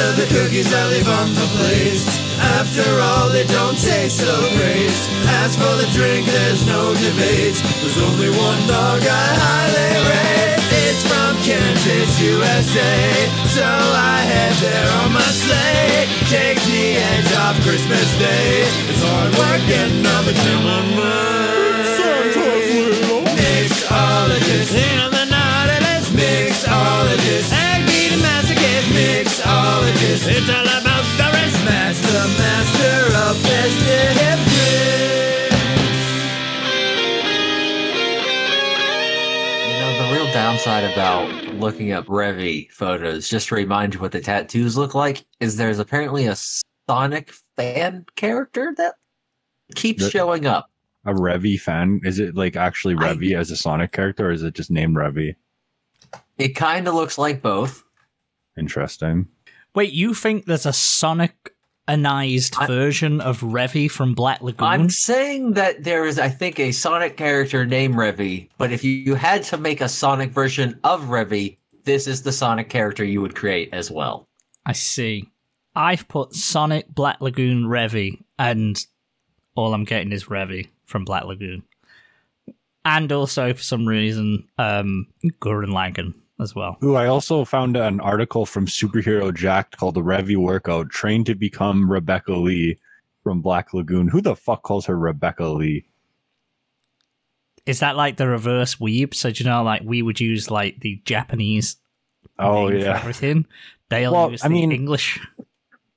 than the cookies I leave on the place. After all, they don't taste so great. As for the drink, there's no debate. There's only one dog I highly rate. It's from Kansas, USA. So I head there on my sleigh. Take the edge off Christmas Day. It's hard work getting all the Mixologist. And the naughtiness. Mixologist. Masochist. Mixologist. It's all about the rest. Master, master of festive You know, the real downside about looking up Revy photos, just to remind you what the tattoos look like, is there's apparently a Sonic fan character that keeps The- showing up. A Revy fan? Is it like actually I- Revy as a Sonic character, or is it just named Revy? It kind of looks like both. Interesting. Wait, you think there's a Sonic-anized I- version of Revy from Black Lagoon? I'm saying that there is, I think, a Sonic character named Revy, but if you, you had to make a Sonic version of Revy, this is the Sonic character you would create as well. I see. I've put Sonic Black Lagoon Revy, and all I'm getting is Revy from Black Lagoon. And also, for some reason, um, Gurren Lagann as well. Ooh, I also found an article from Superhero Jacked called The Revy Workout Trained to Become Rebecca Lee from Black Lagoon. Who the fuck calls her Rebecca Lee? Is that like the reverse weeb? So, do you know, like we would use like the Japanese Oh, name for yeah. everything. They'll Well, use I the mean- English.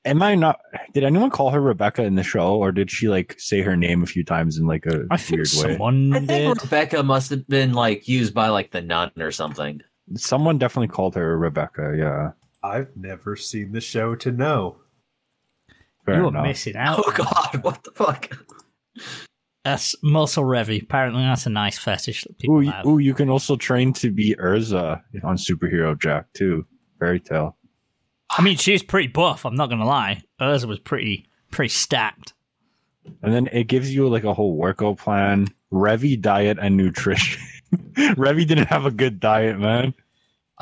Am I not? Did anyone call her Rebecca in the show, or did she like say her name a few times in like a I think weird way? someone I did. think Rebecca must have been like used by like the nun or something. Someone definitely called her Rebecca. Yeah, I've never seen the show to know. fair you were enough. missing out. Oh god, what the fuck? That's muscle Revy. Apparently, that's a nice fetish that people Ooh, you- have. ooh, you can also train to be Erza on Superhero Jacked too. Fairy Tail. I mean, she's pretty buff. I'm not gonna lie. Erza was pretty pretty stacked. And then it gives you like a whole workout plan, Revy diet and nutrition. Revy didn't have a good diet, man.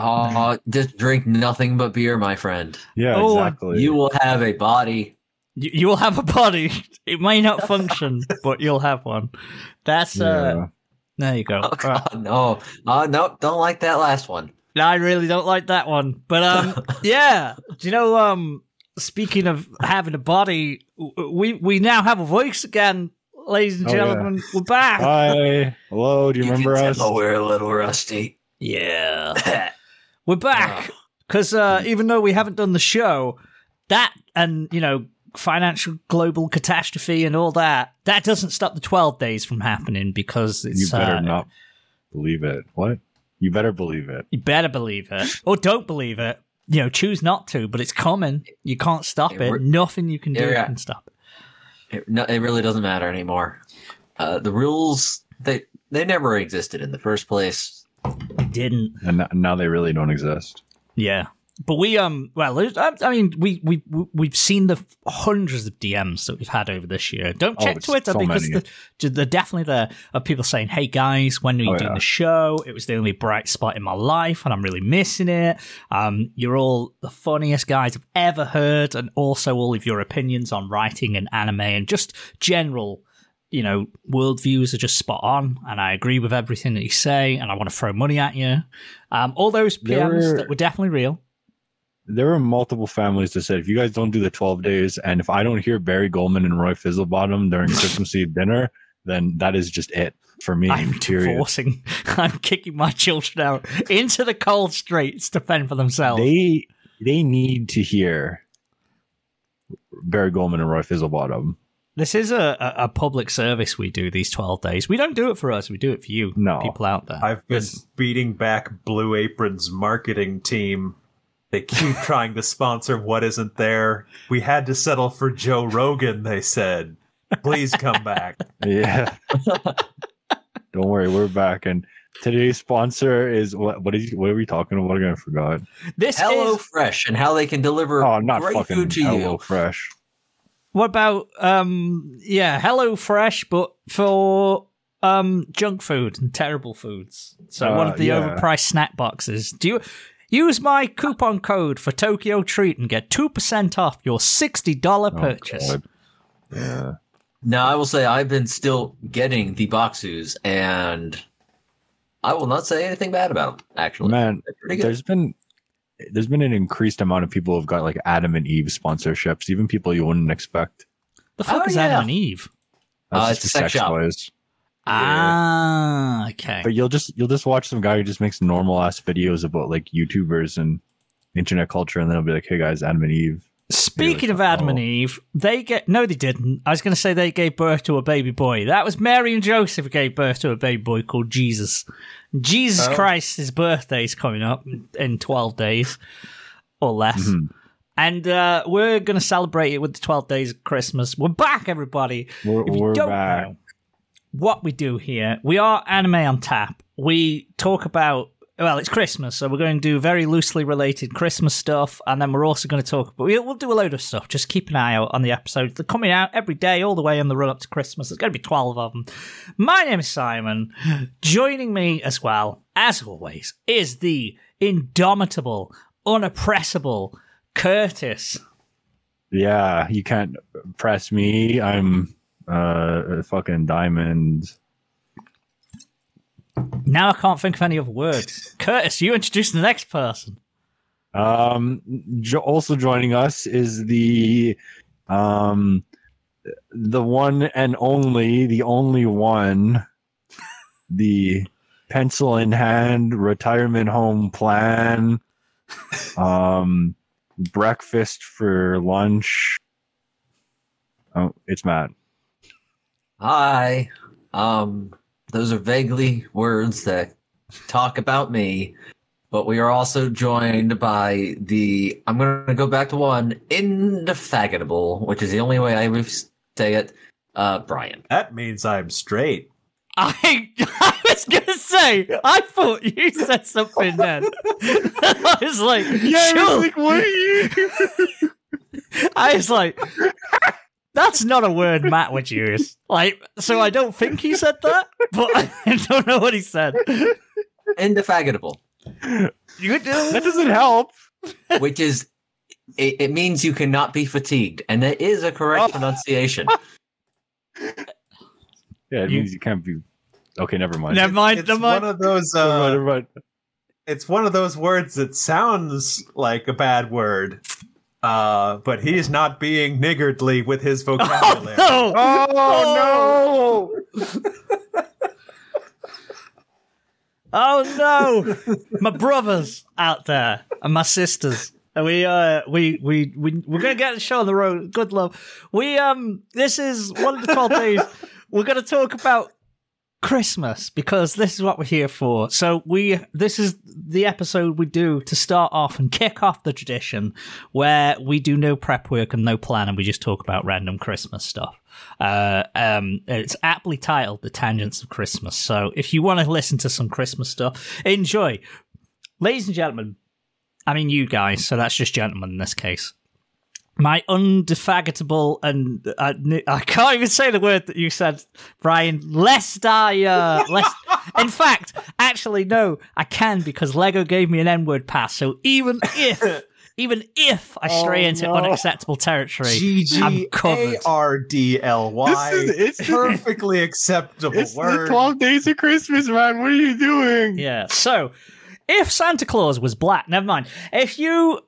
Oh, just drink nothing but beer, my friend. Yeah, Oh, exactly. You will have a body. You, you will have a body. It may not function, but you'll have one. That's uh. Yeah. There you go. Oh Right. god, no. Oh no, don't like that last one. No, I really don't like that one. But um, yeah. Do you know? Um, speaking of having a body, we we now have a voice again, ladies and Oh, yeah. gentlemen. We're back. Hi, hello. Do you, remember can us? tell we're a little rusty. yeah, we're back because uh, even though we haven't done the show, that and you know financial global catastrophe and all that, that doesn't stop the twelve days from happening because it's. You it's better uh, not believe it. What? You better believe it. You better believe it. Or don't believe it. You know, choose not to, but it's coming. You can't stop It it. wor- Nothing you can do Yeah. can stop it. It, no, it really doesn't matter anymore. Uh, the rules they they never existed in the first place. Didn't. And now they really don't exist. Yeah. But we um well I, mean we we we- we've seen the hundreds of DMs that we've had over this year. Don't Oh, check it's Twitter so because the, they're definitely there of people saying, "Hey guys, when are you Oh, doing yeah. the show? It was the only bright spot in my life, and I'm really missing it. Um, you're all the funniest guys I've ever heard, and also all of your opinions on writing and anime and just general." You know, worldviews are just spot on, and I agree with everything that you say, and I want to throw money at you. Um, all those There PMs were- that were definitely real. There were multiple families that said, if you guys don't do the 12 days, and if I don't hear Barry Goldman and Roy Fizzlebottom during Christmas Eve dinner, then that is just it for me. I'm period. divorcing. I'm kicking my children out into the cold streets to fend for themselves. They they need to hear Barry Goldman and Roy Fizzlebottom. This is a, a, a public service we do these 12 days. We don't do it for us, we do it for you, No. people out there. I've been It's- beating back Blue Apron's marketing team. They keep trying to sponsor what isn't there. We had to settle for Joe Rogan, they said. Please come back. Yeah. don't worry, we're back. And today's sponsor is what? What is? What are we talking about? I forgot. this Hello is. Fresh and how they can deliver Oh, not great fucking food to Hello you. Fresh. What about, um, yeah, Hello Fresh, but for um junk food and terrible foods. So one Uh, of the yeah. overpriced snack boxes. Do you. Use my coupon code for Tokyo Treat and get 2% off your $60 Oh, purchase. God. Yeah. Now, I will say I've been still getting the Bokksu, and I will not say anything bad about them. Actually, Man, pretty good. there's been there's been an increased amount of people who've got like Adam and Eve sponsorships, even people you wouldn't expect. the fuck Oh, is yeah. Adam and Eve? That's Uh, just it's for a sex shop. toys. Ah, okay. But you'll just you'll just watch some guy who just makes normal ass videos about like YouTubers and internet culture, and then he'll be like, "Hey guys, Adam and Eve." Speaking Yeah, of Adam and oh. Eve, they get no, they didn't. I was going to say they gave birth to a baby boy. That was Mary and Joseph who gave birth to a baby boy called Jesus. Jesus Oh. Christ, his birthday's coming up in twelve days or less. Mhm. And uh, we're going to celebrate it with the 12 days of Christmas. We're back, everybody. We're, If you we're don't back. know what we do here, we are Anime on Tap. We talk about, well, it's Christmas, so we're going to do very loosely related Christmas stuff, and then we're also going to talk, but we'll, do a load of stuff. Just keep an eye out on the episodes. They're coming out every day, all the way on the run up to Christmas. There's going to be 12 of them. My name is Simon. Joining me as well, as always, is the indomitable, unoppressible Curtis. Yeah, you can't press me. I'm uh a fucking diamond. Now I can't think of any other words. Curtis, you introduce the next person. Um, jo- also joining us is the um the one and only, the only one, the pencil in hand retirement home plan. Um, breakfast for lunch. Oh, it's Matt. Hi. Um, those are vaguely words that talk about me, but we are also joined by the. I'm going to go back to one indefatigable, which is the only way I would say it. Uh, Brian. That means I'm straight. I, I was gonna say, I thought you said something then. I was like, yeah, sure. what are you? I was like, that's not a word Matt would use. Like, so I don't think he said that, but I don't know what he said. Indefatigable, You That doesn't help. which is. It, it means you cannot be fatigued, and that is a correct Oh. pronunciation. Yeah, it You- means you can't be. Okay, never mind. Never mind, It's never one of those. Never mind, Uh, never mind. it's one of those words that sounds like a bad word, uh, but he's not being niggardly with his vocabulary. Oh, Oh, no! Oh no, my brothers out there and my sisters. And we uh we we we we're gonna get the show on the road. Good love. We um this is one of the twelve days. We're gonna talk about Christmas because this is what we're here for. So we this is the episode we do to start off and kick off the tradition where we do no prep work and no plan and we just talk about random Christmas stuff. Uh, um, it's aptly titled "The Tangents of Christmas." So if you want to listen to some Christmas stuff, enjoy, ladies and gentlemen. I mean, you guys. So that's just gentlemen in this case. My undefatigable and uh, n- I can't even say the word that you said, Brian. Lest I, uh, lest. In fact, actually, no, I can because Lego gave me an N-word pass. So even if, even if I stray Oh, into no. unacceptable territory, G I'm covered. A R D L Y. This is- it's- perfectly acceptable It's word. the 12 days of Christmas, man. What are you doing? Yeah. So, if Santa Claus was black, never mind. If you,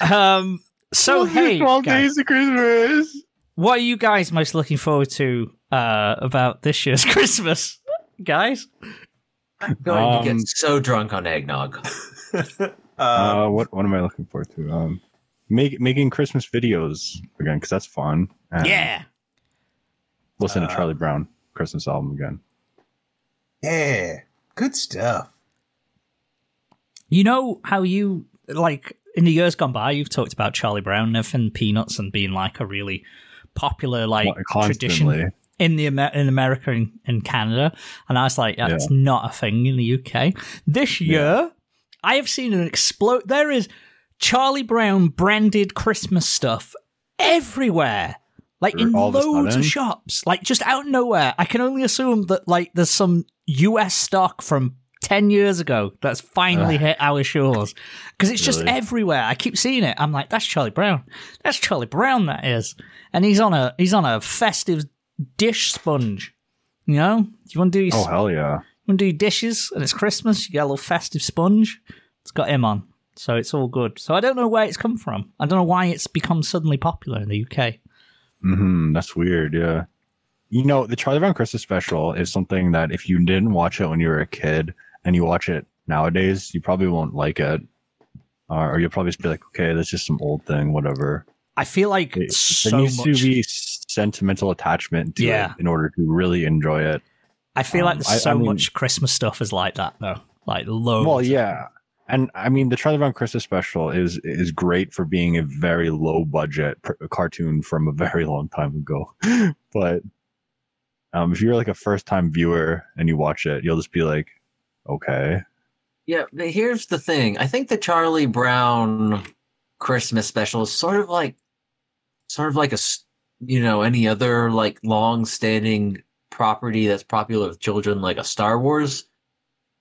um, so Those are hey, 12 guys, days of Christmas. what are you guys most looking forward to uh, about this year's Christmas, guys? I'm going to Um, get so drunk on eggnog. uh, Uh, what what am I looking forward to? Um, make, making Christmas videos again because that's fun. And Yeah. Listen to Uh, Charlie Brown Christmas album again. yeah, good stuff. You know how you like in the years gone by, you've talked about Charlie Brown and everything, Peanuts, and being like a really popular like tradition in the in America and in Canada, and I was like, that's not a thing in the UK. This year, I have seen an explode. There is Charlie Brown branded Christmas stuff everywhere. Like in loads of shops, like just out of nowhere. I can only assume that like there's some US stock from 10 years ago that's finally hit our shores because it's just Really? everywhere. I keep seeing it. I'm like, that's Charlie Brown. That's Charlie Brown. That is, and he's on a he's on a festive dish sponge. You know, do you want to do your, Oh hell yeah! You want to do your dishes and it's Christmas? You get a little festive sponge. It's got him on, so it's all good. So I don't know where it's come from. I don't know why it's become suddenly popular in the UK. hmm That's weird. Yeah. You know, the Charlie Brown Christmas special is something that if you didn't watch it when you were a kid and you watch it nowadays, you probably won't like it, or, or you'll probably just be like, okay, that's just some old thing, whatever. I feel like It- so there needs much. to be sentimental attachment to Yeah. it in order to really enjoy it. I feel like Um, there's I- so I mean- much Christmas stuff is like that though. Like loads. Well, yeah. And I mean, the Charlie Brown Christmas special is is great for being a very low budget pr- cartoon from a very long time ago. but um, if you're like a first time viewer and you watch it, you'll just be like, okay, Yeah, but here's the thing. I think the Charlie Brown Christmas special is sort of like, sort of like a, you know, any other like long-standing property that's popular with children, like a Star Wars,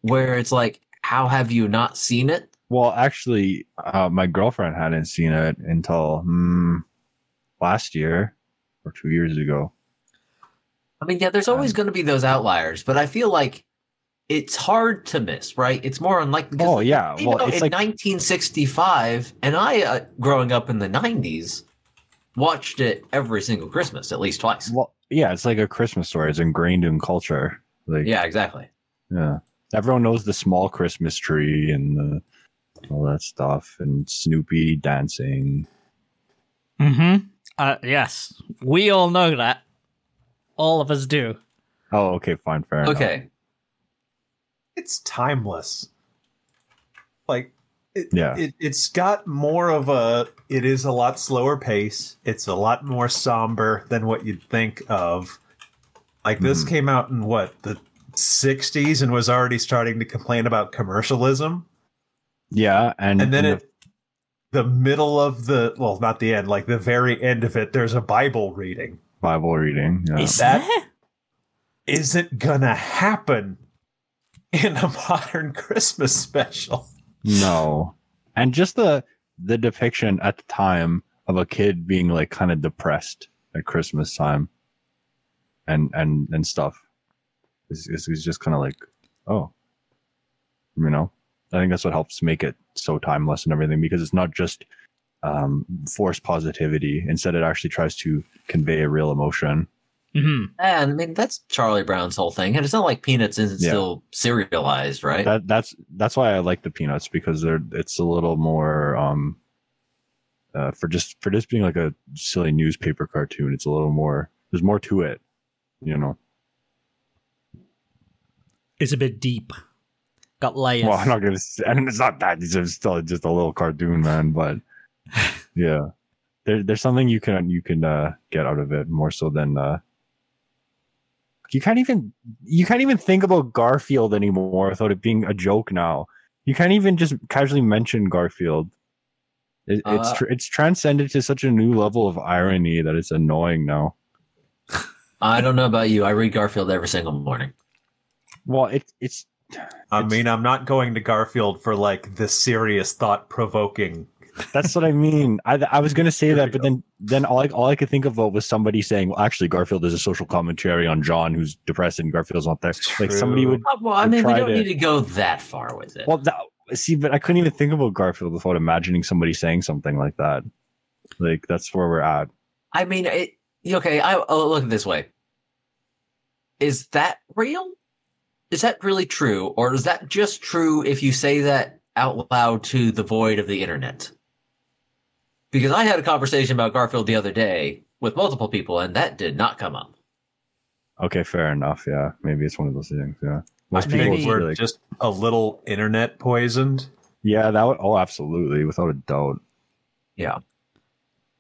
where it's like, how have you not seen it? Well, actually, uh, my girlfriend hadn't seen it until hmm, last year or two years ago. I mean, yeah, there's always Um, going to be those outliers, but I feel like it's hard to miss, right? It's more unlikely. Oh yeah, You well, know, it's in like 1965, and I, uh, growing up in the 90s, watched it every single Christmas, at least twice. well, yeah, it's like a Christmas story. It's ingrained in culture. Like Yeah, exactly. Yeah. Everyone knows the small Christmas tree and the, all that stuff and Snoopy dancing. Mm-hmm. Uh, yes, we all know that. All of us do. Oh, okay, fine, fair enough. Okay. it's timeless. Like it, Yeah. it it's got more of a it is a lot slower pace. It's a lot more somber than what you'd think of. Like this Mhm. came out in what, the 60s and was already starting to complain about commercialism. Yeah, and, And then and it the middle of the well, not the end, like the very end of it, there's a Bible reading. Bible reading. Yeah. Is That- there? Isn't gonna happen in a modern Christmas special. no, and just the the depiction at the time of a kid being like kind of depressed at Christmas time, and and and stuff, is is, just kind of like, oh, you know, I think that's what helps make it so timeless and everything because it's not just um, forced positivity. Instead, it actually tries to convey a real emotion. Hmm And I mean, that's Charlie Brown's whole thing. And it's not like Peanuts isn't Yeah. still serialized, right? That that's that's why I like the Peanuts because they're it's a little more um uh, for just for just being like a silly newspaper cartoon. It's a little more. There's more to it, you know. It's a bit deep. Got layers. Well, I'm not gonna. s- And it's not that. It's just still just a little cartoon, man. But yeah, there, there's something you can you can uh, get out of it more so than uh, you can't even you can't even think about Garfield anymore without it being a joke. Now you can't even just casually mention Garfield. It, it's Uh, tr- it's transcended to such a new level of irony that it's annoying now. I don't know about you. I read Garfield every single morning. Well, it it's I It's- mean, I'm not going to Garfield for like the serious, thought provoking. That's what I mean. I I was gonna say Here that, but go. then then all I all I could think of was somebody saying, "Well, actually, Garfield is a social commentary on John, who's depressed, and Garfield's not there." Like somebody True. would. Uh, well, I We mean, we don't it. need to go that far with it. Well, that, see, but I couldn't even think about Garfield without imagining somebody saying something like that. Like that's where we're at. I mean, it, okay, I, I'll look at this way. Is that real? Is that really true? Or is that just true if you say that out loud to the void of the internet? Because I had a conversation about Garfield the other day with multiple people, and that did not come up. Okay, fair enough. Yeah, maybe it's one of those things. Yeah, most I people think Maybe- would be we're like, just a little internet poisoned. yeah, that would. Oh, absolutely, without a doubt. Yeah.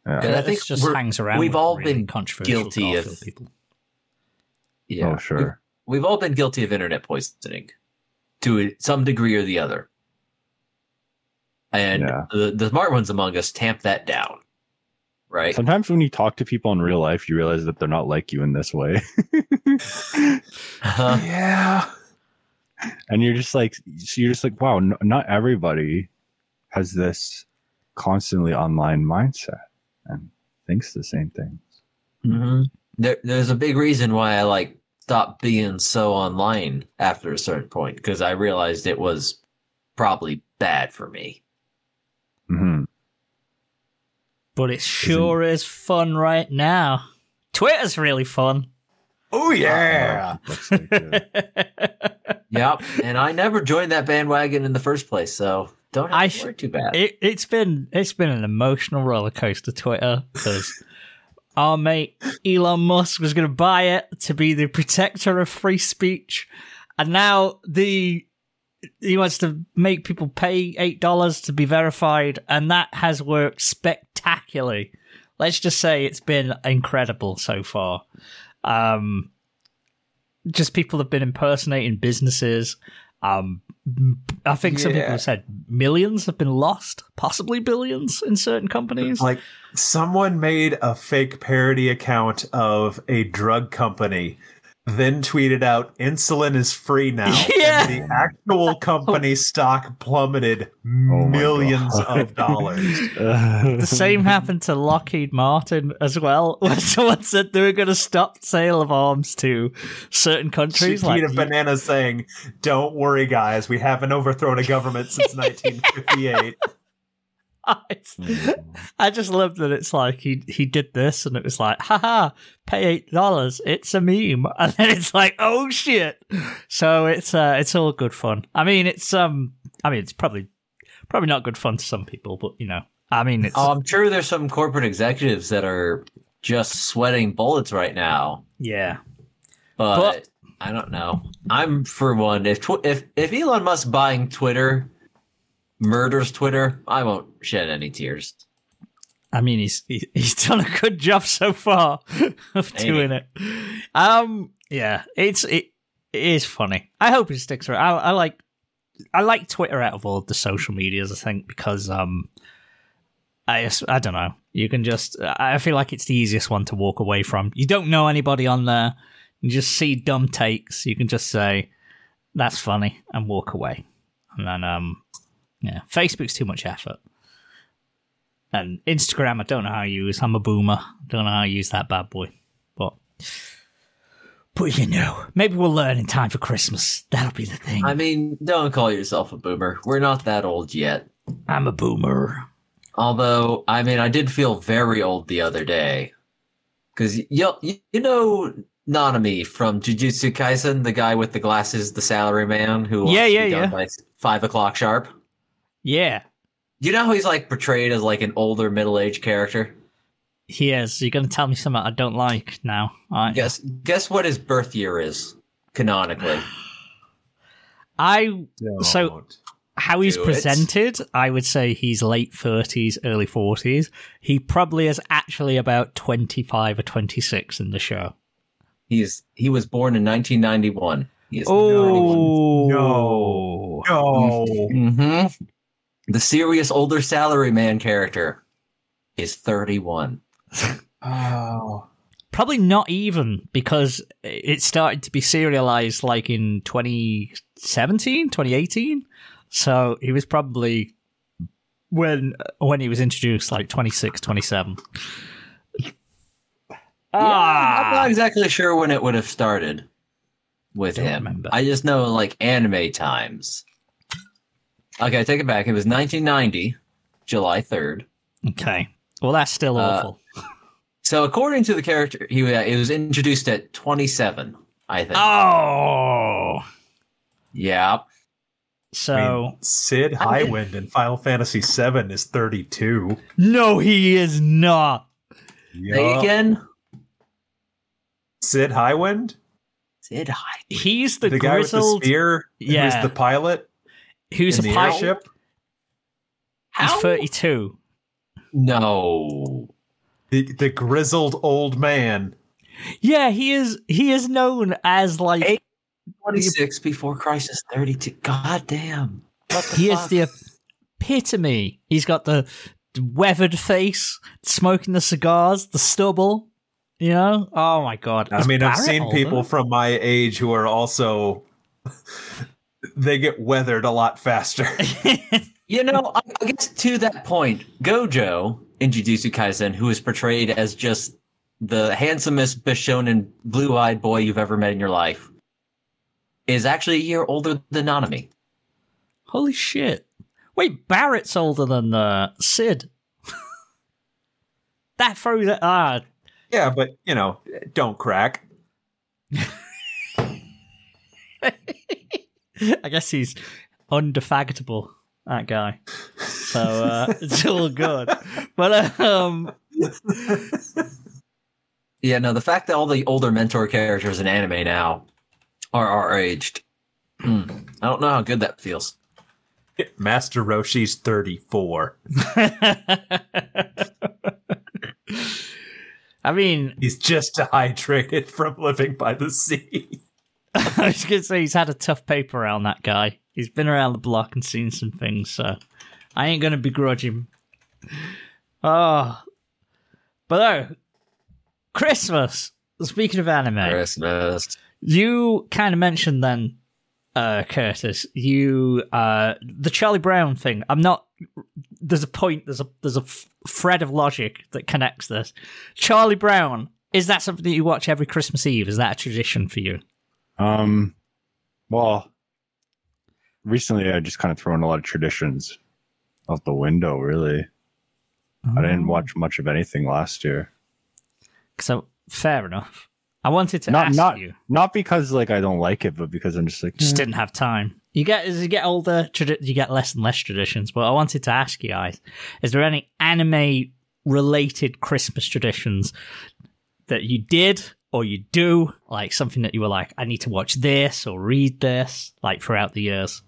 Yeah. And I It think just hangs around. we've all really been controversial guilty of- people. Yeah. Oh, sure. We've, we've all been guilty of internet poisoning to some degree or the other. And Yeah. the, the smart ones among us tamp that down. Right? Sometimes when you talk to people in real life, you realize that they're not like you in this way. Uh-huh. Yeah. and you're just like so you're just like wow not everybody has this constantly online mindset and thinks the same things hmm There, there's a big reason why I like stopped being so online after a certain point because I realized it was probably bad for me. Hmm But it sure is fun right now. Twitter's really fun. Oh yeah. Looks like it. Yep, and I never joined that bandwagon in the first place, so don't have I to sh- worry too bad. it, it's been it's been an emotional roller coaster Twitter because our mate Elon Musk was going to buy it to be the protector of free speech, and now the he wants to make people pay eight dollars to be verified, and that has worked spectacularly. Let's just say it's been incredible so far. Um, just people have been impersonating businesses. Um, I think some people have said millions have been lost, possibly billions in certain companies. Like someone made a fake parody account of a drug company, then tweeted out "insulin is free now." Yeah. And the actual company stock plummeted oh my millions of dollars. The same happened to Lockheed Martin as well, when someone said they were going to stop sale of arms to certain countries. Like, Chiquita Banana saying, "Don't worry, guys, we haven't overthrown a government since 1958." It's- I just love that it's like he he did this and it was like, haha, pay eight dollars, it's a meme. And then it's like, oh shit. So it's uh it's all good fun. I mean it's um I mean it's probably probably not good fun to some people, but you know. I mean it's Oh, I'm sure there's some corporate executives that are just sweating bullets right now, yeah. but, But- I don't know. I'm for one. If tw- if if Elon Musk buying Twitter murders Twitter, I won't shed any tears. I mean, he's he, he's done a good job so far of Maybe. doing it. Um, yeah, it's it, it is funny. I hope it sticks around. I, I like I like Twitter out of all the social medias. I think because um, I I don't know. You can just I feel like it's the easiest one to walk away from. You don't know anybody on there. You just see dumb takes. You can just say that's funny and walk away. And then um, yeah, Facebook's too much effort. And Instagram, I don't know how I use. I'm a boomer. Don't know how I use that bad boy. But, but you know, maybe we'll learn in time for Christmas. That'll be the thing. I mean, don't call yourself a boomer. We're not that old yet. I'm a boomer. Although, I mean, I did feel very old the other day. Because you, you know Nanami from Jujutsu Kaisen, the guy with the glasses, the salary man who Yeah, to yeah, done yeah. by five o'clock sharp. Yeah, You know how he's like portrayed as like an older middle aged character? he is. You're going to tell me something I don't like now. I, Guess guess what his birth year is canonically. I So- Don't. how he's Do it. presented, I would say he's late 30s, early 40s. He probably is actually about 25 or 26 in the show. He's he was born in 1991. He is Oh, No. no. hmm The serious older salary man character is 31. Oh. Probably not even because it started to be serialized like in 2017, 2018. So he was probably when when he was introduced like 26, 27. I'm Ah, not exactly sure when it would have started with Don't him. remember. I just know like anime times. Okay, I take it back. It was 1990, July 3rd. okay. Well, that's still Uh, awful. So according to the character, he uh, it was introduced at 27, I think. Oh, Yeah. so I mean, Cid Highwind in Final Fantasy VII is 32. no, he is not. Say Yup. again. Cid Highwind? Cid High. He's the, The, guy with the spear? Yeah. Who's the pilot who's in a the pilot? airship? He's How? 32. No. The, the grizzled old man. Yeah, he is. He is known as like Hey. 26 before Christ is 32. God damn. What the he is the epitome. He's got the weathered face, smoking the cigars, the stubble. You know? Oh my god! I Is mean, I've seen older? people from my age who are also they get weathered a lot faster. You know, I I guess to that point, Gojo in Jujutsu Kaisen, who is portrayed as just the handsomest Bishonen blue-eyed boy you've ever met in your life, is actually a year older than Nanami. Holy shit! Wait, Barret's older than uh, Cid. that throws it. Ah, yeah, but you know, don't crack. I guess he's undefagatable. That guy. So uh, it's all good. But um, Yeah, no, the fact that all the older mentor characters in anime now are are aged, hmm, I don't know how good that feels. Master Roshi's 34. I mean, He's just dehydrated from living by the sea. I was going to say he's had a tough paper around that guy. He's been around the block and seen some things, so I ain't going to begrudge him. Oh, but oh, Christmas. Speaking of anime, Christmas. you kind of mentioned then, uh, Curtis, you uh, the Charlie Brown thing. I'm not. There's a point. There's a there's a f- thread of logic that connects this. Charlie Brown. Is that something that you watch every Christmas Eve? Is that a tradition for you? Um, well, recently I just kind of thrown a lot of traditions out the window. Really, I didn't watch much of anything last year. So fair enough. I wanted to Not ask not you. not because like I don't like it, but because I'm just like Just "Eh." didn't have time. You get as you get older, tradi- you get less and less traditions. But I wanted to ask you guys: Is there any anime related Christmas traditions that you did or you do, like something that you were like, I need to watch this or read this, like throughout the years?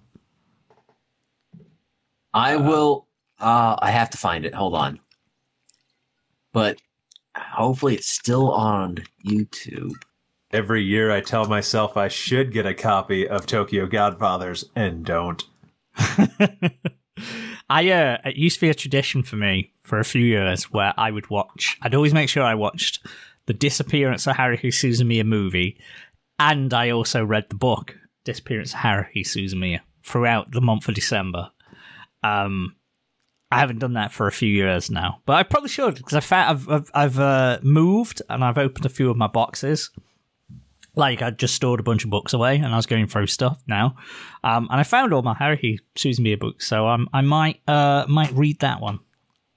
I will. Uh, I have to find it. Hold on. But hopefully, it's still on YouTube. Every year I tell myself I should get a copy of Tokyo Godfathers and don't. I uh, it used to be a tradition for me for a few years where I would watch. I'd always make sure I watched the Disappearance of Haruhi Suzumiya movie, and I also read the book Disappearance of Haruhi Suzumiya throughout the month of December. Um, I haven't done that for a few years now, but I probably should because I found I've I've, I've uh, moved and I've opened a few of my boxes. Like I just stored a bunch of books away, and I was going through stuff now, um, and I found all my Haruhi Suzumiya books. So um, I might uh, might read that one.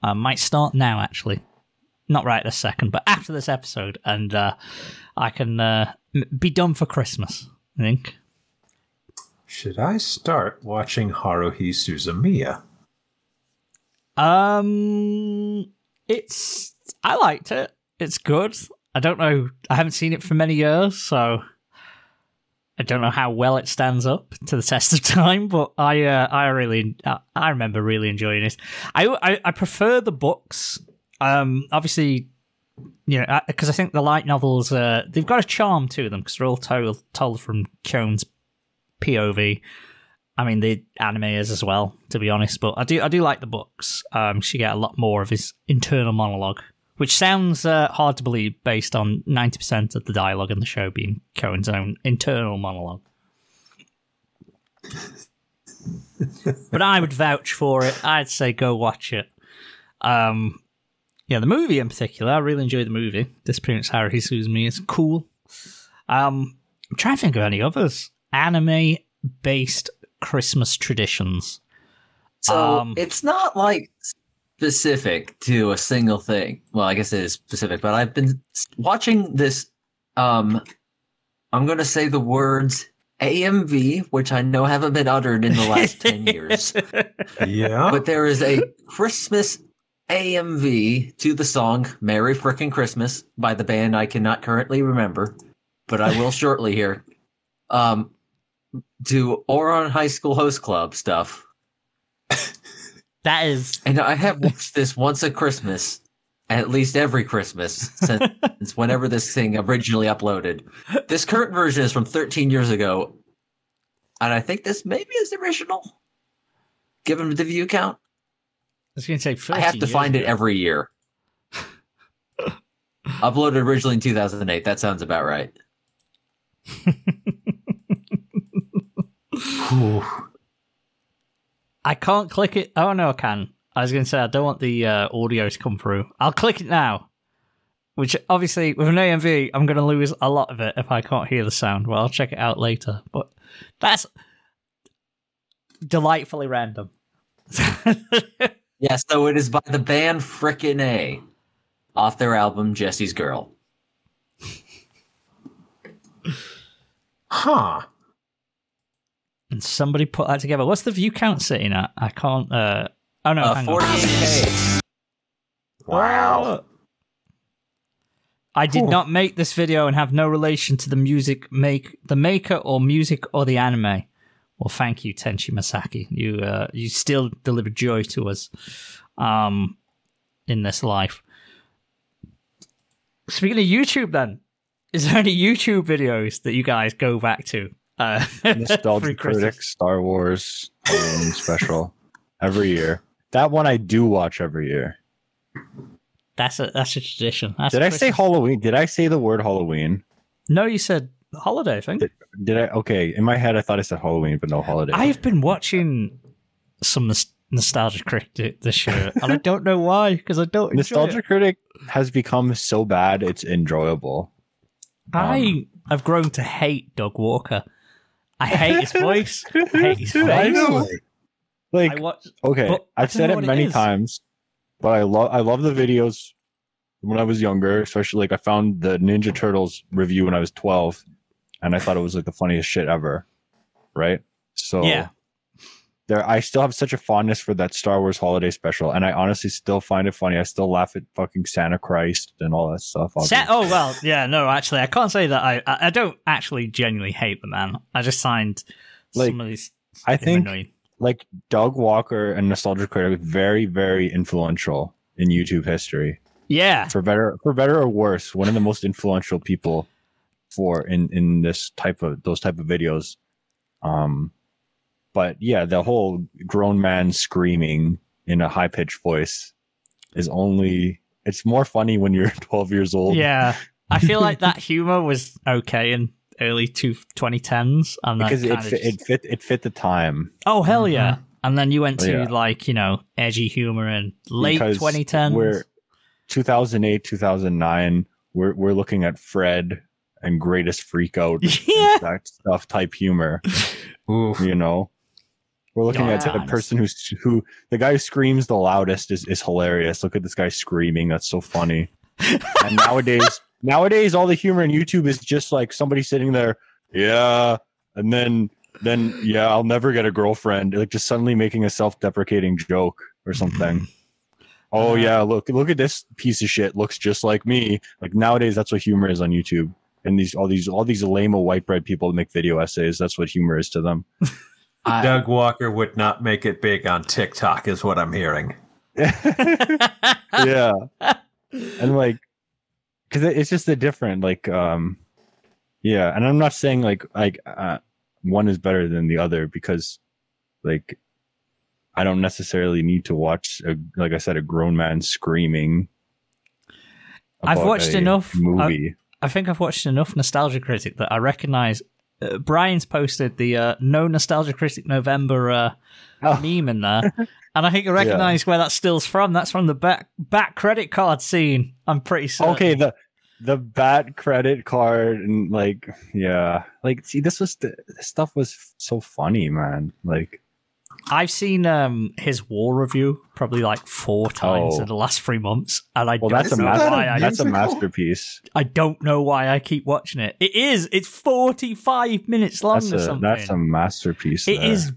I might start now, actually, not right this second, but after this episode, and uh, I can uh, be done for Christmas. I think. Should I start watching Haruhi Suzumiya? Um, it's I liked it. It's good. I don't know. I haven't seen it for many years, so I don't know how well it stands up to the test of time. But I, uh, I really, I, remember really enjoying it. I, I, I prefer the books. Um, obviously, you know, because I think the light novels, uh, they've got a charm to them because they're all told told from Kyon's POV. I mean, the anime is as well, to be honest. But I do, I do like the books. Um, she get a lot more of his internal monologue, which sounds uh, hard to believe based on ninety percent of the dialogue in the show being Kyon's own internal monologue. but I would vouch for it. I'd say go watch it. Um, yeah, the movie in particular, I really enjoyed the movie. Disappearance of Haruhi Me is cool. Um, I'm trying to think of any others anime based Christmas traditions. So Um, it's not like specific to a single thing. Well, I guess it is specific, but I've been watching this. Um, I'm going to say the words AMV, which I know haven't been uttered in the last 10 years. Yeah. But there is a Christmas AMV to the song Merry Frickin' Christmas by the band I cannot currently remember, but I will shortly here. Um, to Ouran High School Host Club stuff. That is And I have watched this once a Christmas, at least every Christmas since, since whenever this thing originally uploaded. This current version is from 13 years ago, and I think this maybe is the original, given the view count. I was going to say. I have to find it every year. Uploaded originally in 2008. That sounds about right. I can't click it. Oh no, I can. I was going to say I don't want the uh, audio to come through. I'll click it now. Which obviously with an AMV, I'm going to lose a lot of it if I can't hear the sound. Well, I'll check it out later. But that's delightfully random. Yeah, so it is by the band Frickin' A off their album Jesse's Girl. Huh. and somebody put that together. What's the view count sitting at? I can't. Uh, oh no, Uh, hang 48K. Wow. I did Cool. not make this video and have no relation to the music make the maker or music or the anime. Well, thank you, Tenchi Masaki. You uh, you still deliver joy to us um, in this life. Speaking of YouTube, then, is there any YouTube videos that you guys go back to? Uh, Nostalgia for Christmas? Critic, Star Wars special every year. That one I do watch every year. That's a that's a tradition. That's Did a I say Halloween? Did I say the word Halloween? No, you said holiday. I think. Did I? Okay, in my head I thought I said Halloween, but no holiday. I've been watching some nos- nostalgia critic this year, and I don't know why because I don't Nostalgia it. Critic has become so bad it's enjoyable. Um, I have grown to hate Doug Walker. I hate his voice. I hate his face. I know. Like watch. okay, I've said it what it many times, but I love I love the videos when I was younger. Especially like I found the Ninja Turtles review when I was twelve, and I thought it was like the funniest shit ever. Right? So Yeah. there I still have such a fondness for that Star Wars holiday special, and I honestly still find it funny. I still laugh at fucking Santa Christ and all that stuff. Sa- oh well, yeah. No, actually, I can't say that. I I I don't actually genuinely hate the man. I just signed Like, some of these. I think annoying. like Doug Walker and Nostalgia Critic very very influential in YouTube history. Yeah, for better for better or worse one of the most influential people for in in this type of those type of videos um but yeah the whole grown man screaming in a high pitched voice is only it's more funny when you're 12 years old yeah. I feel like that humor was okay in early two, 2010s, and because it fit, just- it fit it fit the time Oh hell yeah! And then you went to Yeah. like you know edgy humor in late Because 2010s. we're 2008 2009 we're we're looking at fred and greatest freak out Yeah. that stuff type humor Oof. you know? We're looking at the person who's who the guy who screams the loudest is, is hilarious. Look at this guy screaming. That's so funny. And nowadays nowadays all the humor in youtube is just like somebody sitting there yeah and then then yeah i'll never get a girlfriend like just suddenly making a self-deprecating joke or mm-hmm. something. Uh-huh. Oh yeah look look at this piece of shit looks just like me. Like nowadays that's what humor is on youtube and these all these all these lame white bread people make video essays. That's what humor is to them. I, Doug Walker would not make it big on TikTok, is what I'm hearing. yeah. And like because it's just a different like um yeah and i'm not saying like like uh, one is better than the other because like i don't necessarily need to watch a, like i said a grown man screaming I've watched enough, uh, movie. I think I've watched enough Nostalgia Critic that I recognize. Uh, Brian's posted the uh, no Nostalgia Critic November uh, Oh. meme in there, and I think I recognize where that still's from. That's from the back back credit card scene. I'm pretty certain. okay the the bat credit card and like yeah like see this was the this stuff was so funny man like I've seen um, his war review probably like four times Oh. in the last three months, and I well don't that's a know master, why. I, that's a masterpiece I don't know why I keep watching it. It is. It's forty five minutes long that's or a something. that's a masterpiece It there. is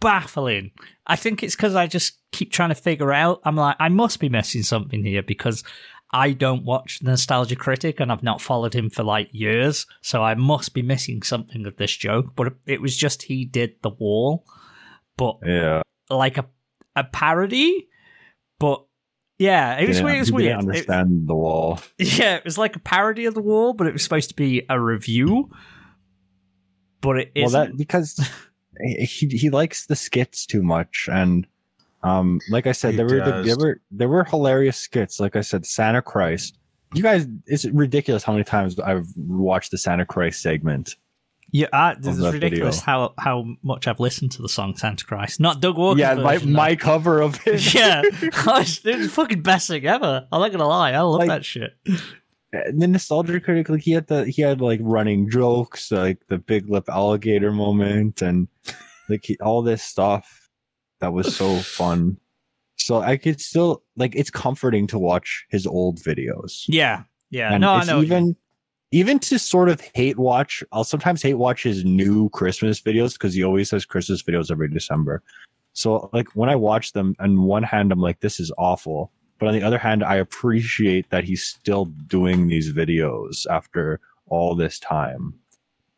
baffling. I think it's because I just keep trying to figure out. I'm like, I must be missing something here because I don't watch Nostalgia Critic and I've not followed him for like years. So I must be missing something of this joke. But it was just he did the wall, but yeah like a a parody. But yeah, it was Didn't- weird. It was he weird. didn't It- understand the wall yeah, it was like a parody of the wall, but it was supposed to be a review. But it well isn't. that because he he likes the skits too much and um like i said He there were there were there were hilarious skits like i said santa christ you guys it's ridiculous how many times i've watched the santa christ segment Yeah, uh, it's that ridiculous video. how how much I've listened to the song "Santa Christ." Not Doug Walker. yeah, my, version, though. my cover of it. yeah, it was the fucking best thing ever. I'm not gonna lie, I love Like- that shit. the nostalgia critic, like he had the he had like running jokes, like the big lip alligator moment, and like he, all this stuff that was so fun. So I could still like it's comforting to watch his old videos. Yeah, yeah. and no, I it's you even even to sort of hate watch. I'll sometimes hate watch his new Christmas videos because he always has Christmas videos every December. So like when I watch them, on one hand I'm like, this is awful, but on the other hand, I appreciate that he's still doing these videos after all this time.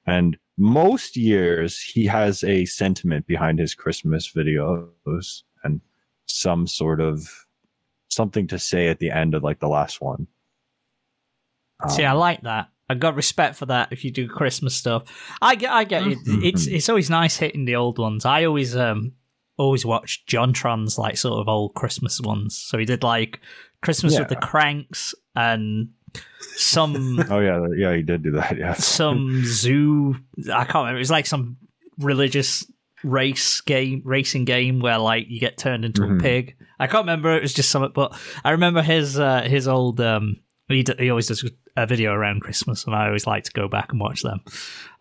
And most years he has a sentiment behind his Christmas videos and some sort of something to say at the end of like the last one. See, I Um, like that. I got respect for that. If you do Christmas stuff, I get, I get it. Mhm. It's it's always nice hitting the old ones. I always um always watch JonTron's like sort of old Christmas ones. So he did like Christmas with the Kranks and some Oh yeah, yeah, he did do that. Yeah, some zoo. I can't remember. It was like some religious race game, racing game where like you get turned into a Mhm. pig. I can't remember. It was just something, but I remember his uh, his old. Um, he d- he always does a video around Christmas, and I always like to go back and watch them.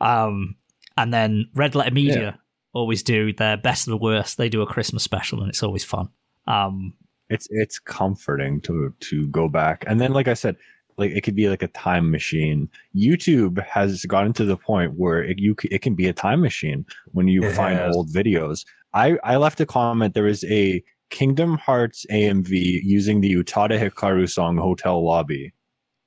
Um, and then Red Letter Media always do their best of the worst. They do a Christmas special, and it's always fun. Um, it's it's comforting to to go back, and then like I said, like it could be like a time machine. YouTube has gotten to the point where it, you it can be a time machine when you It find has. old videos. I I left a comment. There was a Kingdom Hearts AMV using the Utada Hikaru song "Hotel Lobby,"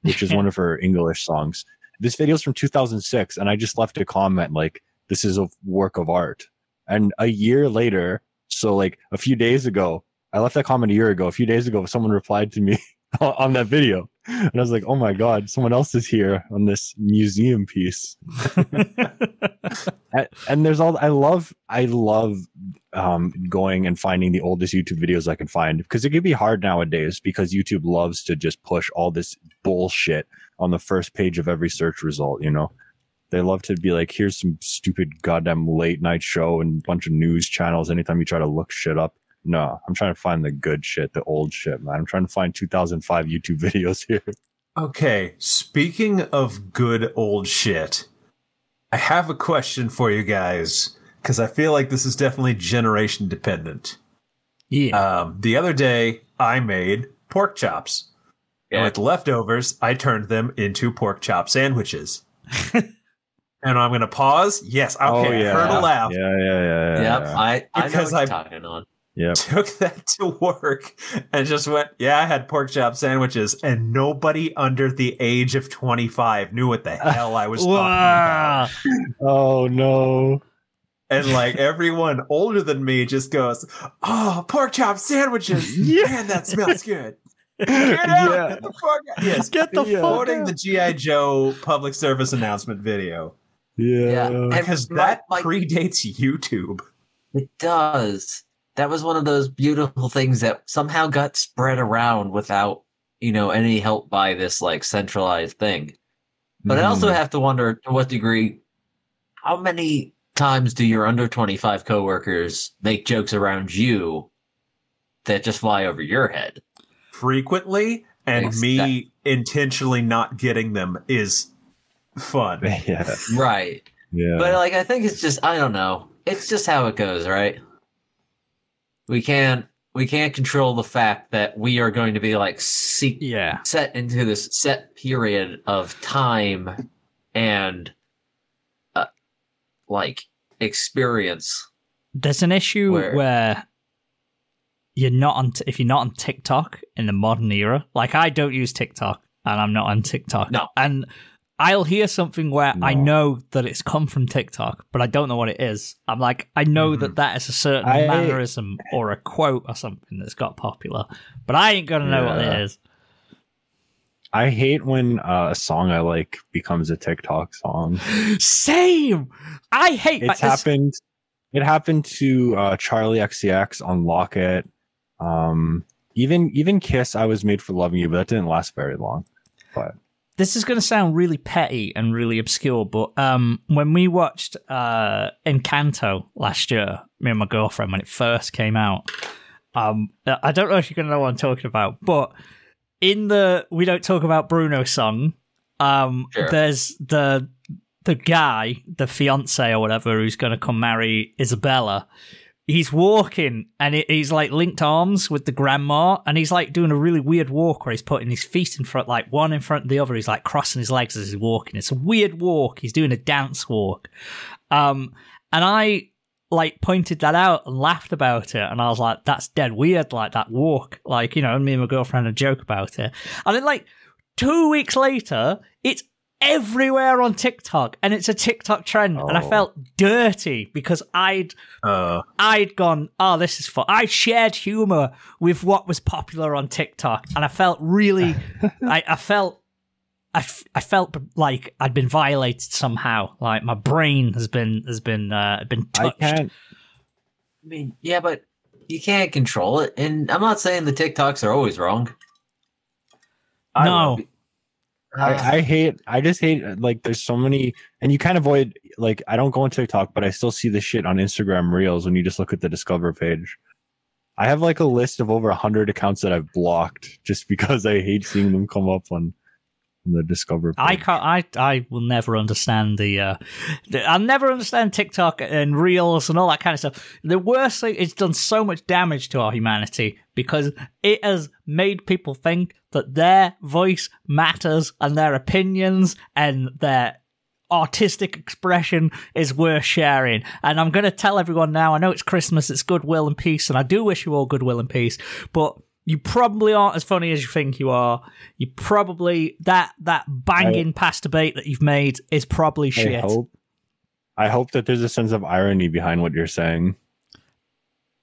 which is one of her English songs. This video is from 2006, and I just left a comment like, "This is a work of art." And a year later, so like a few days ago, I left that comment a year ago. A few days ago, someone replied to me on that video, and I was like, "Oh my god, someone else is here on this museum piece." and, and there's all I love. I love um, going and finding the oldest YouTube videos I can find because it can be hard nowadays because YouTube loves to just push all this bullshit on the first page of every search result. You know, they love to be like, "Here's some stupid goddamn late night show and bunch of news channels." Anytime you try to look shit up. No, I'm trying to find the good shit, the old shit, man. I'm trying to find 2005 YouTube videos here. Okay, speaking of good old shit, I have a question for you guys because I feel like this is definitely generation dependent. yeah, Um, the other day, I made pork chops. And with leftovers, I turned them into pork chop sandwiches. and I'm going to pause. Yes, okay, I heard a laugh. Oh, Yeah, yeah, yeah, yeah. Yep, I, I know Because what I- you're talking on. Yep. Took that to work and just went, yeah, I had pork chop sandwiches. And nobody under the age of 25 knew what the hell I was talking about. Oh no. And like everyone older than me just goes, "Oh, pork chop sandwiches! Man, that smells good." Get out! Yeah. Get the fuck out! Yes, Get the Yeah. fuck out. the GI Joe public service announcement video Yeah. Yeah. Because my- that like, predates YouTube. It does. That was one of those beautiful things that somehow got spread around without, you know, any help by this like centralized thing. But I also Mhm. have to wonder to what degree, how many times do your under 25 coworkers make jokes around you that just fly over your head? Frequently, and Exact- me intentionally not getting them is fun. yeah. Right. Yeah. But like, I think it's just, I don't know. It's just how it goes, right? We can't, we can't control the fact that we are going to be like seek, Yeah. set into this set period of time and like experience. There's an issue Where- where, you're not on t- if you're not on TikTok in the modern era. Like I don't use TikTok and I'm not on TikTok. No. And I'll hear something where I know that it's come from TikTok, but I don't know what it is. I'm like, I know Mhm. that that is a certain I- mannerism or a quote or something that's got popular, but I ain't gonna know what it is. I hate when uh, a song I like becomes a TikTok song. Same. I hate It's happened. It happened to uh, Charli XCX on Lock It. Um, even even Kiss, I was made for loving you, but that didn't last very long. But this is going to sound really petty and really obscure, but um, when we watched uh, Encanto last year, me and my girlfriend, when it first came out, um, I don't know if you're going to know what I'm talking about, but in the We Don't Talk About Bruno song, um, Sure. there's the the guy, the fiance or whatever, who's going to come marry Isabela. He's walking and it, he's like linked arms with the grandma, and he's like doing a really weird walk where he's putting his feet in front, like one in front of the other. He's like crossing his legs as he's walking. It's a weird walk. He's doing a dance walk. Um, and I like pointed that out and laughed about it, and I was like, "That's dead weird." Like that walk, like you know, me and my girlfriend had a joke about it, and then like two weeks later, it's everywhere on TikTok, and it's a TikTok trend, and I Oh. felt dirty because I'd Uh, I'd gone, oh, this is fun. I shared humor with what was popular on TikTok, and I felt really, I, I felt, I, f- I felt like I'd been violated somehow. Like my brain has been has been uh, been I can't. I mean, yeah, but you can't control it. And I'm not saying the TikToks are always wrong. no, Uh, I, I hate. I just hate. Like, there's so many, and you can't avoid. Like, I don't go on TikTok, but I still see the shit on Instagram Reels when you just look at the Discover page. I have like a list of over hundred accounts that I've blocked just because I hate seeing them come up on, on the Discover. Page. I can't. I I will never understand the. Uh, the I'll never understand TikTok and reels and all that kind of stuff. The worst thing, it's done so much damage to our humanity because it has made people think that their voice matters and their opinions and their artistic expression is worth sharing. And I'm going to tell everyone now. I know it's Christmas. It's goodwill and peace, and I do wish you all goodwill and peace. But you probably aren't as funny as you think you are. You probably that that banging past debate that you've made is probably I shit. hope. I hope that there's a sense of irony behind what you're saying.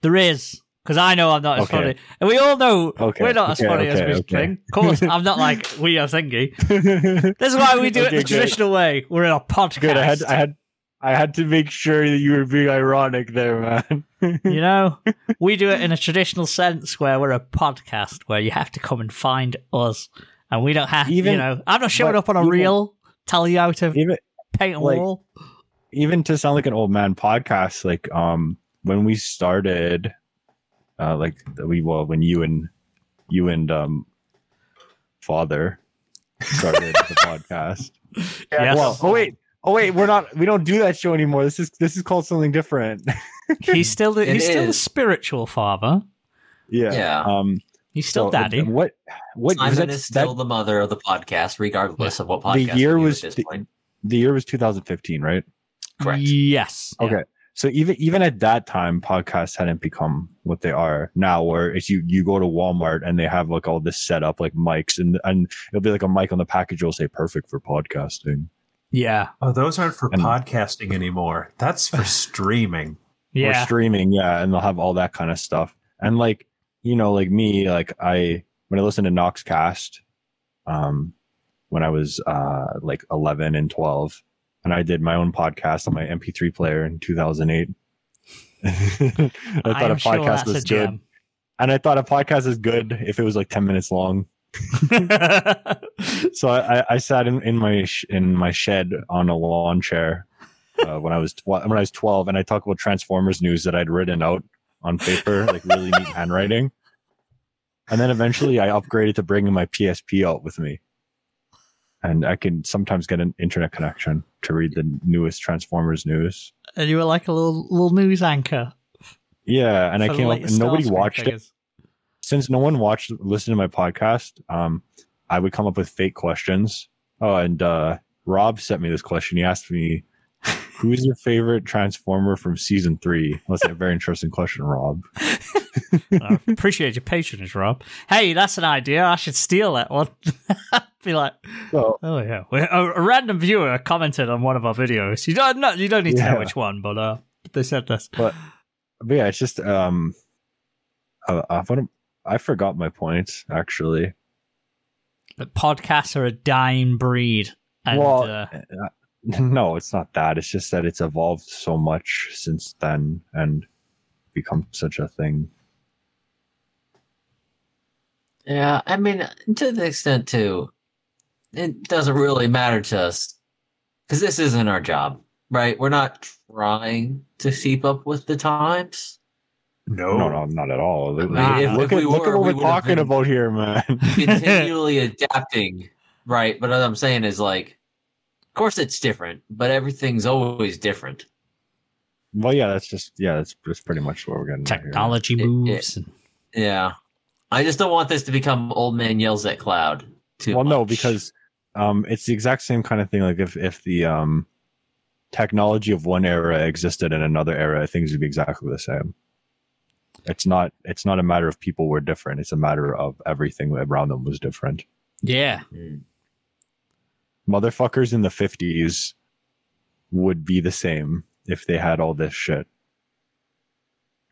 There is. Because I know I'm not as Okay. funny. And we all know Okay, we're not as okay, funny as we think. Of course, I'm not like we are thingy. This is why we do it the good. traditional way. We're in a podcast. Good. I had. I had. I had to make sure that you were being ironic there, man. you know, we do it in a traditional sense where we're a podcast where you have to come and find us, and we don't have. you know, I'm not showing up on a even- reel, tell you how to Even paint a like, wall. even to sound like an old man podcast, like um when we started, uh like we well when you and you and um father started the podcast. Yes. Well, oh wait, oh wait, we're not. We don't do that show anymore. This is this is called something different. he's still the, It he's still the spiritual father. yeah. Yeah. Um. He's still so, daddy. What? What? was Simon that- is still that- the mother of the podcast, regardless of what podcast. The year was at this the- point. the year was 2015, right? Correct. Yes. Yeah. Okay. So even even at that time, podcasts hadn't become what they are now. Where it's you you go to Walmart and they have like all this set up like mics and and it'll be like a mic on the package. will say perfect for podcasting. Yeah. oh, those aren't for And- podcasting anymore. That's for streaming. or Yeah. streaming, yeah, and they'll have all that kind of stuff. And like, you know, like me, like I when I listened to Noxcast, um, when I was uh like eleven and twelve, and I did my own podcast on my MP3 player in two thousand eight. I thought I'm a sure podcast that's was a good, and I thought a podcast is good if it was like ten minutes long. So I, I- sat in, in my sh- in my shed on a lawn chair uh, when I was tw- when I was twelve, and I talked about Transformers news that I'd written out on paper, like really neat handwriting. And then eventually, I upgraded to bringing my PSP out with me, and I can sometimes get an internet connection to read the newest Transformers news. and you were like a little little news anchor. Yeah, and I came up, and nobody watched it. Since no one watched listened to my podcast, um, I would come up with fake questions. Oh, and uh, Rob sent me this question. He asked me, "Who's your favorite Transformer from season three? That's a very interesting question, Rob. I appreciate your patronage, Rob. Hey, that's an idea. I should steal that one. Be like, So oh yeah. A, random viewer commented on one of our videos. You don't not, you don't need to know which one, but uh, they said this. but yeah, it's just um, I, I, I forgot my point actually. That podcasts are a dying breed, and well, uh, no, it's not that. It's just that it's evolved so much since then and become such a thing. Yeah, I mean, to the extent too, it doesn't really matter to us because this isn't our job, right? We're not trying to keep up with the times. No, No, no, not at all. Look, Nah, if- look if at we look at what we we're talking about here, man. continually adapting, right? But what I'm saying is like, of course it's different, but everything's always different. well, yeah, that's just yeah, that's that's pretty much what we're getting. at here. Technology It- it- moves. Yeah, I just don't want this to become old man yells at cloud. Too well, no, because um, it's the exact same kind of thing. Like if if the um, technology of one era existed in another era, things would be exactly the same. It's not. It's not a matter of people were different. It's a matter of everything around them was different. yeah. Mm. Motherfuckers in the fifties would be the same if they had all this shit.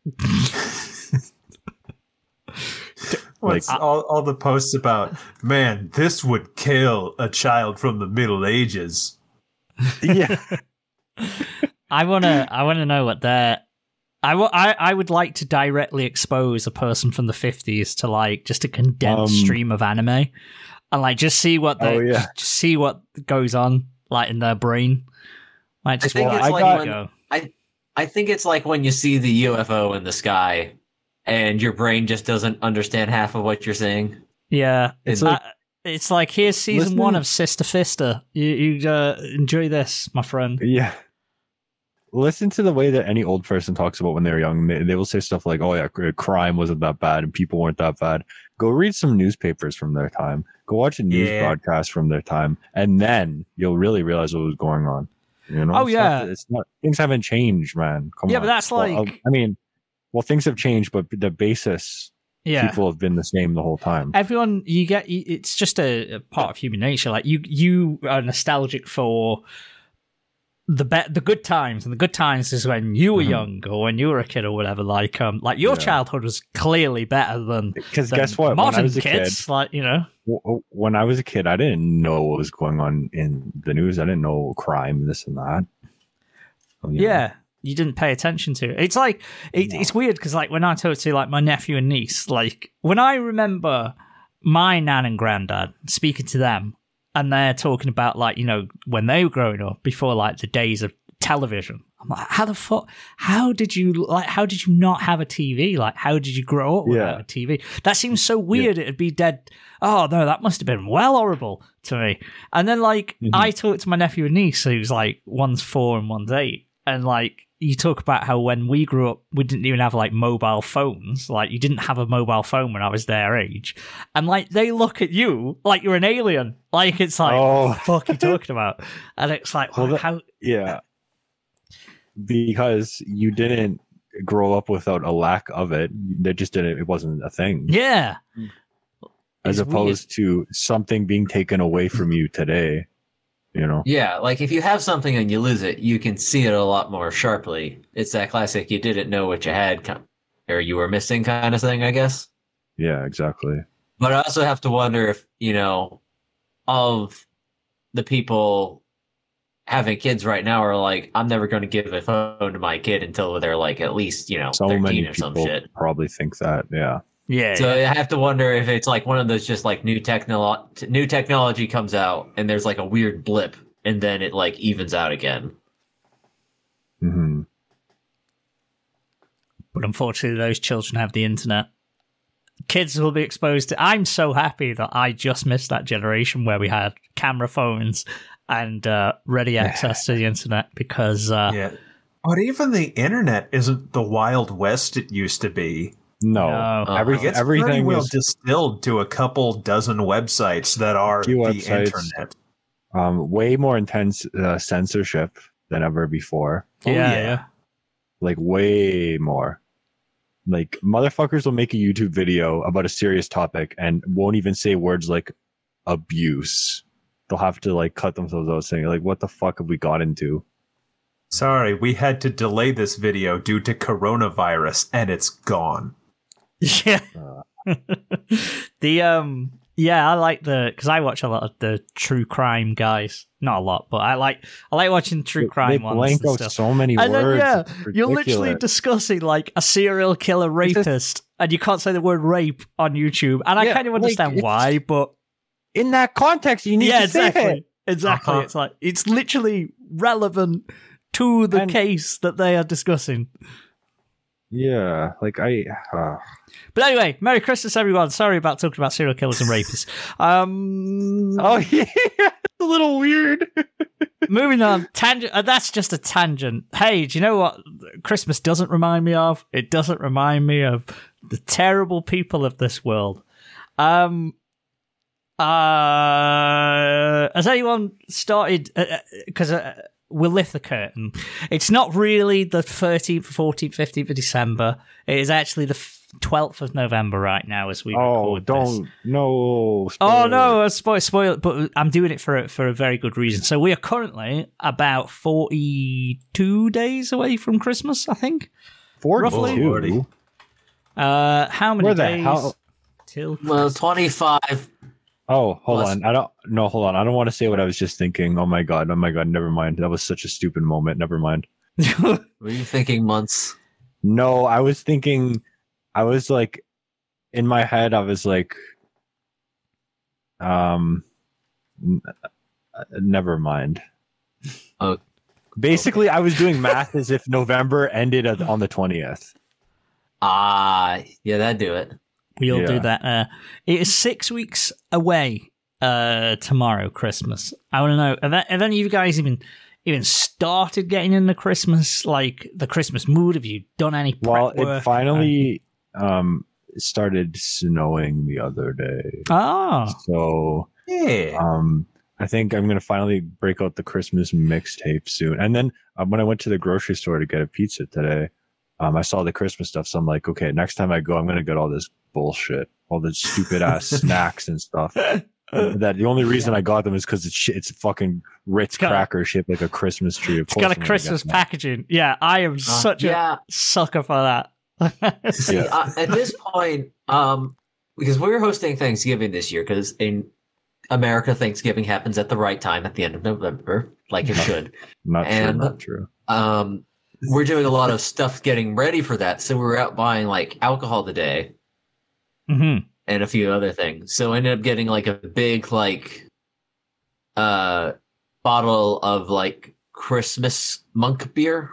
What's Like- all, all the posts about, man, this would kill a child from the Middle Ages. yeah, I wanna I wanna know what their I, wa- I, I would like to directly expose a person from the 50s to like just a condensed Um, stream of anime and like just see what they Oh, yeah. just see what goes on like in their brain like just think what it's I like got- when, go. I think it's like when you see the UFO in the sky, and your brain just doesn't understand half of what you're saying. yeah It's like- it's like here's season Listen- one of Sister Fister you, you uh, enjoy this my friend yeah. Listen to the way that any old person talks about when they're young. They, they will say stuff like, "Oh yeah, crime wasn't that bad and people weren't that bad." Go read some newspapers from their time. Go watch a news Yeah. broadcast from their time, and then you'll really realize what was going on. You know? Oh, It's not- yeah. it's not things haven't changed, man. Come Yeah, on. but that's Well, uh, like- I mean, well, things have changed, but the basis yeah people have been the same the whole time. everyone you get it's just a, a part of human nature like you you are nostalgic for the be- the good times and the good times is when you were Mhm. young or when you were a kid or whatever like um like your Yeah. childhood was clearly better than, Because guess what? When modern I was a kids like you know w- when I was a kid, I didn't know what was going on in the news. I didn't know crime, this and that. So, you know. yeah you didn't pay attention to it it's like it, No. it's weird because like when i talk to like my nephew and niece like when i remember my nan and granddad speaking to them and they're talking about like you know when they were growing up before like the days of television. I'm like how the fuck how did you like how did you not have a tv like how did you grow up without Yeah. a tv that seems so weird it'd be dead oh no that must have been well horrible to me. And then like Mhm. i talked to my nephew and niece who's like one's four and one's eight and like you talk about how when we grew up we didn't even have like mobile phones like you didn't have a mobile phone when i was their age and like they look at you like you're an alien like it's like Oh. what the oh. fuck are you talking about and it's like Well, that- how Yeah. Because you didn't grow up without a lack of it. They just didn't, it wasn't a thing. yeah As it's opposed to something being taken away from you today. You know? Yeah, like if you have something and you lose it, you can see it a lot more sharply. It's that classic you didn't know what you had or you were missing kind of thing, I guess. Yeah, exactly. But I also have to wonder if, you know, of the people having kids right now are like, I'm never going to give a phone to my kid until they're like at least, you know, So 13 many or some shit. probably think that. Yeah. Yeah So I have to wonder if it's like one of those just like new technolo- new technology comes out and there's like a weird blip and then it like evens out again. hmm but unfortunately those children have the internet kids will be exposed to i'm so happy that i just missed that generation where we had camera phones and uh, ready access to the internet because uh, Yeah. But even the internet isn't the Wild West it used to be. No. No. Every, Uh-huh. Everything pretty well is distilled to a couple dozen websites that are the websites. internet. um, way more intense uh, censorship than ever before. Oh, yeah, yeah. yeah. like way more. Like motherfuckers will make a YouTube video about a serious topic and won't even say words like abuse. They'll have to like cut themselves out saying like, "What the fuck have we got into?" Sorry, we had to delay this video due to coronavirus, and it's gone. Yeah. the um yeah, I like the because I watch a lot of the true crime guys. Not a lot, but I like I like watching true crime they ones. blank and out stuff. so many And then, yeah, You're literally discussing like a serial killer rapist, and you can't say the word rape on YouTube. And I Yeah, kind of understand it's- why, but in that context, you need yeah, to say exactly. it. Exactly. Uh-huh. It's like it's literally relevant to the And- case that they are discussing. Yeah, like I. Uh, But anyway, Merry Christmas, everyone. Sorry about talking about serial killers and rapists. Um, oh yeah, it's a little weird. moving on. Tangent. Uh, that's just a tangent. Hey, do you know what Christmas doesn't remind me of? It doesn't remind me of the terrible people of this world. Um. Uh, has anyone started? Because uh, we'll lift the curtain. It's not really the thirteenth, fourteenth, fifteenth of December. It is actually the twelfth of November right now as we oh, record this. don't no. Oh spoiler. no, uh, spoil, spoil, but I'm doing it for a, for a very good reason. So we are currently about 42 days away from Christmas, I think. roughly. Oh, Forty-two. Uh, how many Where days hell- till? Well, 25. Oh, hold Plus- on. I don't. No, hold on. I don't want to say what I was just thinking. Oh my god. Oh my god. Never mind. That was such a stupid moment. Never mind. Were you thinking months? No, I was thinking. I was like, in my head, I was like, um, n- uh, never mind. Oh. Basically, I was doing math as if November ended on the twentieth. Ah, yeah, that'd do it. We'll do that. Uh, it is six weeks away. Uh, tomorrow, Christmas. I want to know. Have, any- have any of you guys even even started getting into Christmas like the Christmas mood? Have you done any? Prep Well, work? it finally um started snowing the other day, Ah, so Yeah. um I think I'm gonna finally break out the Christmas mixtape soon. And then um, when I went to the grocery store to get a pizza today, um, I saw the Christmas stuff. So I'm like, okay, next time I go, I'm gonna get all this bullshit, all the stupid ass snacks and stuff. That the only reason I got them is because it's sh- it's fucking Ritz got- cracker shaped like a Christmas tree. Of it's course got a I'm gonna Christmas packaging. Yeah, I am such a sucker for that. See, Yeah. uh, at this point, um, because we're hosting Thanksgiving this year, because in America, Thanksgiving happens at the right time at the end of November, like it should. Not And- true. Not true. Um, we're doing a lot of stuff getting ready for that. So we were out buying like alcohol today hmm and a few other things. So I ended up getting like a big like uh bottle of like Christmas monk beer.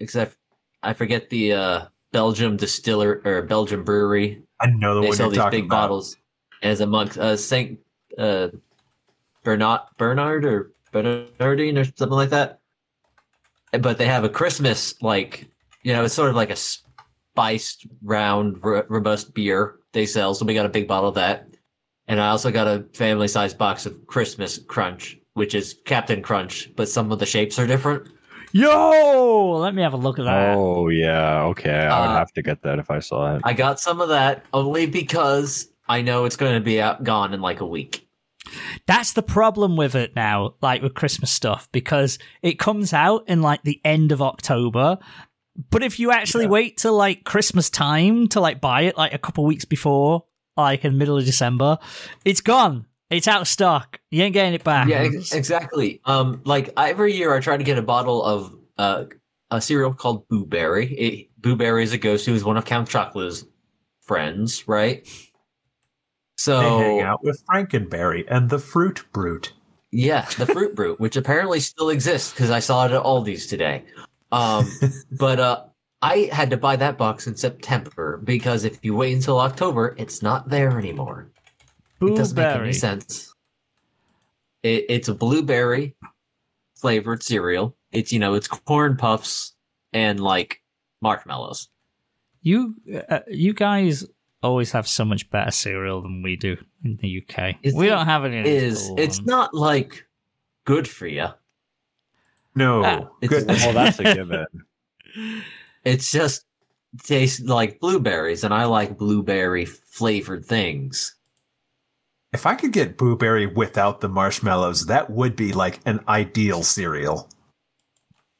Except I forget the uh Belgium distiller or Belgium brewery. I know the they one sell you're these talking big about. bottles as a monk uh Saint uh Bernard Bernard or Bernardine or something like that. But they have a Christmas like you know, it's sort of like a spiced round r- robust beer they sell. So we got a big bottle of that. And I also got a family sized box of Christmas Crunch, which is Captain Crunch, but some of the shapes are different. Yo, let me have a look at that. Oh yeah. Okay. I would Uh, have to get that if I saw it. I got some of that only because I know it's going to be out gone in like a week. That's the problem with it now, like with Christmas stuff, because it comes out in like the end of October. But if you actually Yeah. wait till like Christmas time to like buy it, like a couple weeks before, like in the middle of December, it's gone. It's out of stock. You ain't getting it back. Yeah, ex- exactly. Um, like every year, I try to get a bottle of uh, a cereal called Boo Berry. It, Boo Berry is a ghost who is one of Count Chocula's friends, right? So They hang out with Frankenberry and the Fruit Brute. Yeah, the fruit brute, which apparently still exists because I saw it at Aldi's today. Um, but uh, I had to buy that box in September because if you wait until October, it's not there anymore. It doesn't make any sense. It, it's a blueberry flavored cereal. It's you know it's corn puffs and like marshmallows. You, uh, you guys always have so much better cereal than we do in the UK. It's- we don't have any. of Is it's ones. not like good for you. No, Ah, it's- goodness. oh, that's a given. It's just tastes like blueberries, and I like blueberry flavored things. If I could get Blueberry without the marshmallows, that would be like an ideal cereal.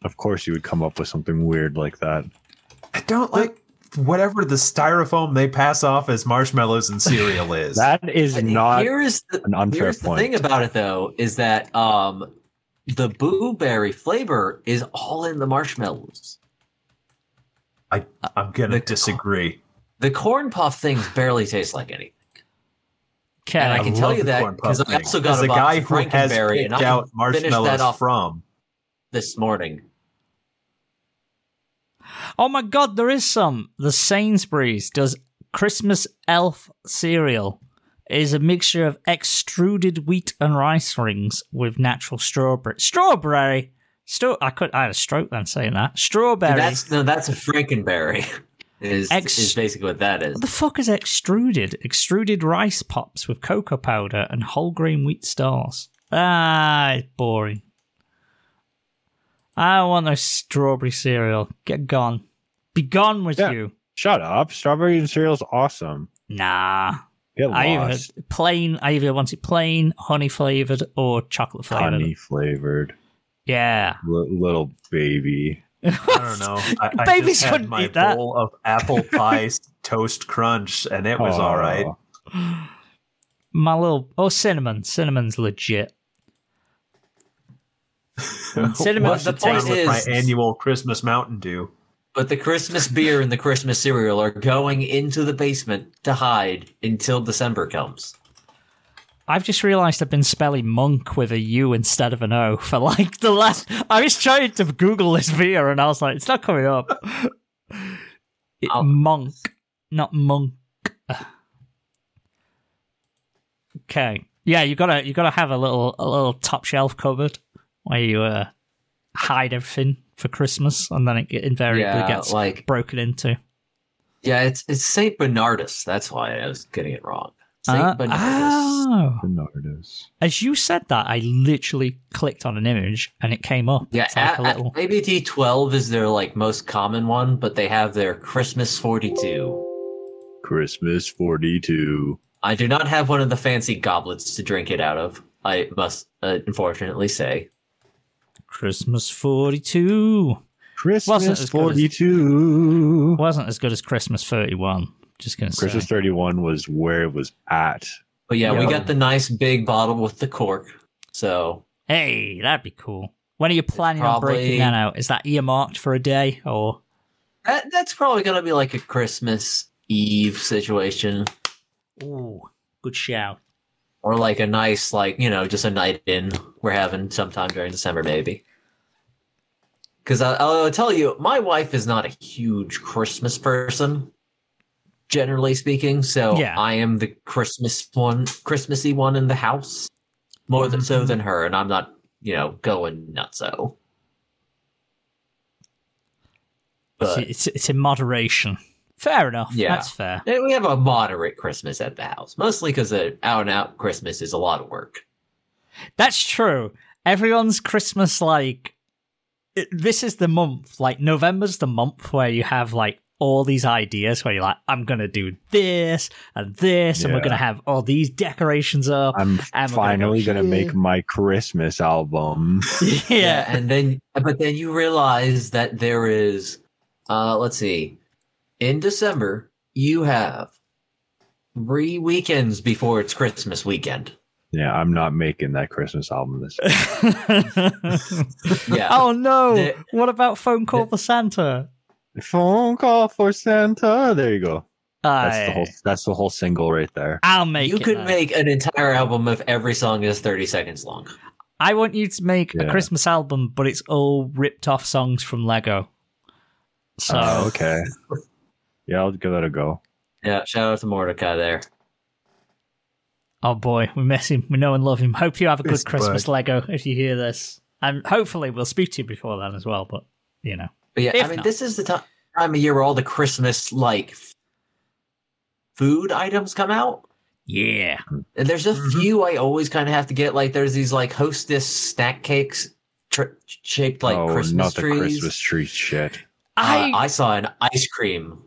Of course, you would come up with something weird like that. I don't like whatever the styrofoam they pass off as marshmallows and cereal is. That is not here's the, an unfair here's the point. thing about it though is that um the blueberry flavor is all in the marshmallows. I, I'm gonna The- disagree. The corn puff things barely taste like anything. Okay. And I I can tell you that corn because I also got a a box guy of who has Frankenberry, and I out finished that off from. this morning. Oh my god, there is some. The Sainsbury's does Christmas elf cereal. It is a mixture of extruded wheat and rice rings with natural strawberry. Strawberry. Sto- I could. I had a stroke then saying that. Strawberry. That's no, that's a Frankenberry. Is Ex- is basically what that is. What the fuck is extruded? Extruded rice pops with cocoa powder and whole grain wheat stars. Ah, it's boring. I don't want no strawberry cereal. Get gone. Be gone with Yeah. you. Shut up. Strawberry cereal's awesome. Nah. Get I either plain. I either want it plain, honey flavored, or chocolate flavored. Honey flavored. Yeah. Li- little baby. I don't know. I, I Babies just had couldn't my eat that. bowl of apple pie toast crunch, and it was all right. My little oh cinnamon. Cinnamon's legit. Cinnamon. What's the the point point with my annual Christmas Mountain Dew? But the Christmas beer and the Christmas cereal are going into the basement to hide until December comes. I've just realised I've been spelling monk with a U instead of an O for like the last. I was trying to Google this beer and I was like, it's not coming up. It, monk, not monk. Okay, yeah, you gotta you gotta have a little a little top shelf cupboard where you uh, hide everything for Christmas, and then it invariably Yeah, gets like broken into. yeah, it's it's Saint Bernardus. That's why I was getting it wrong. Saint Uh, Bernardus. oh. Bernardus. As you said that, I literally clicked on an image and it came up. Yeah, It's like a a- a- little. ABT twelve is their like most common one, but they have their Christmas forty two. Christmas 42. I do not have one of the fancy goblets to drink it out of. I must uh, unfortunately say. Christmas 42 Christmas Wasn't as good as- 42. wasn't as good as Christmas 31. Just gonna say. Christmas 31 was where it was at. But yeah, we got the nice big bottle with the cork. So Hey, that'd be cool. When are you planning on breaking that out? Is that earmarked for a day or? that, that's probably gonna be like a Christmas Eve situation. Ooh, good shout. Or like a nice, like, you know, just a night in we're having sometime during December, maybe. Because I'll tell you, my wife is not a huge Christmas person, generally speaking. So Yeah. I am the Christmas one, Christmassy one in the house, more than so mm-hmm. than her, and I'm not, you know, going nutso. But it's, it's in moderation. Fair enough. Yeah. That's fair. we have a moderate Christmas at the house, mostly because an out and out Christmas is a lot of work. That's true. Everyone's Christmas like this is the month. Like November's the month where you have like all these ideas where you're like, I'm gonna do this and this, and we're gonna have all these decorations up. I'm And we're gonna finally go going to here. make my Christmas album. yeah. and then but then you realize that there is uh let's see in december you have three weekends before it's christmas weekend yeah, I'm not making that Christmas album this yeah oh no! The- what about phone call for Santa? Phone call for Santa. There you go. That's the whole that's the whole single right there. I'll make you it could then. make an entire album if every song is 30 seconds long I want you to make a Christmas album, but it's all ripped off songs from Lego. So Oh, okay. Yeah, I'll give that a go. yeah shout out to mordecai there Oh boy, we miss him. We know and love him. Hope you have a good Miss Christmas, Bud. Lego, if you hear this. And hopefully we'll speak to you before then as well, but you know. but yeah If i mean not. this is the ti- time of year where all the christmas like food items come out Yeah. And there's a Mhm. few I always kind of have to get. Like there's these like hostess snack cakes tr- shaped like oh, Christmas not the trees. Christmas tree shit. Uh, I, I saw an ice cream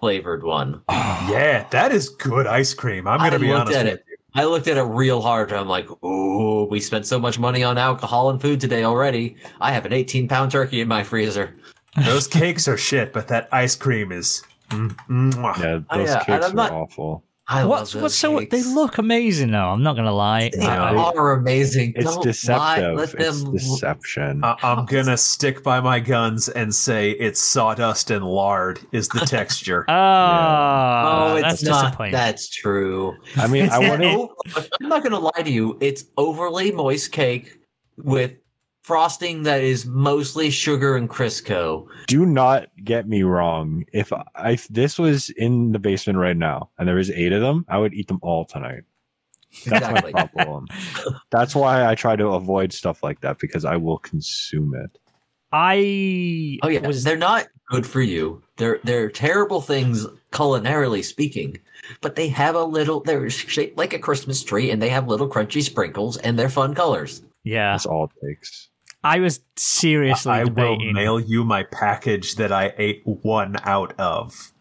flavored one. Yeah, that is good ice cream. I'm going to be honest at with it. You. I looked at it real hard. And I'm like, oh, we spent so much money on alcohol and food today already. I have an 18 pound turkey in my freezer. Those cakes are shit, but that ice cream is. Mm, mwah. Yeah, Oh, those yeah, cakes I'm are not- awful. I What's love what's so? cakes. They look amazing though. I'm not gonna lie. They I- I- are amazing. It's Don't deceptive. Let It's them. deception. I- I'm gonna stick by my guns and say it's sawdust and lard is the texture. Ah, oh, oh, that's not. That's true. I mean, I want to. I'm not gonna lie to you. It's overly moist cake with frosting that is mostly sugar and Crisco. Do not get me wrong. If I, if this was in the basement right now and there was eight of them, I would eat them all tonight. That's Exactly. my problem. That's why I try to avoid stuff like that because I will consume it. I Oh yeah, was they're not good for you. They're they're terrible things culinarily speaking. But they have a little. They're shaped like a Christmas tree, and they have little crunchy sprinkles, and they're fun colors. yeah. That's all it takes. I was seriously I will mail you my package that I ate one out of.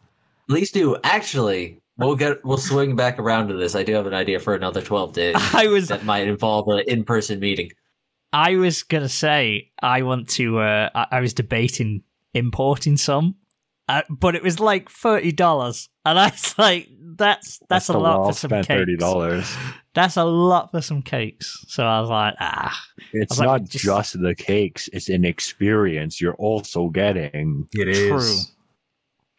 Please do. Actually, we'll get we'll swing back around to this. I do have an idea for another twelve days I was that might involve an in person meeting. I was gonna say I want to. Uh, I, I was debating importing some, uh, but it was like thirty dollars, and I was like, "That's that's, a lot for some cakes. thirty dollars. That's a lot for some cakes." So I was like, "Ah, It's was like, not just- just... the cakes; it's an experience you're also getting. It is. True.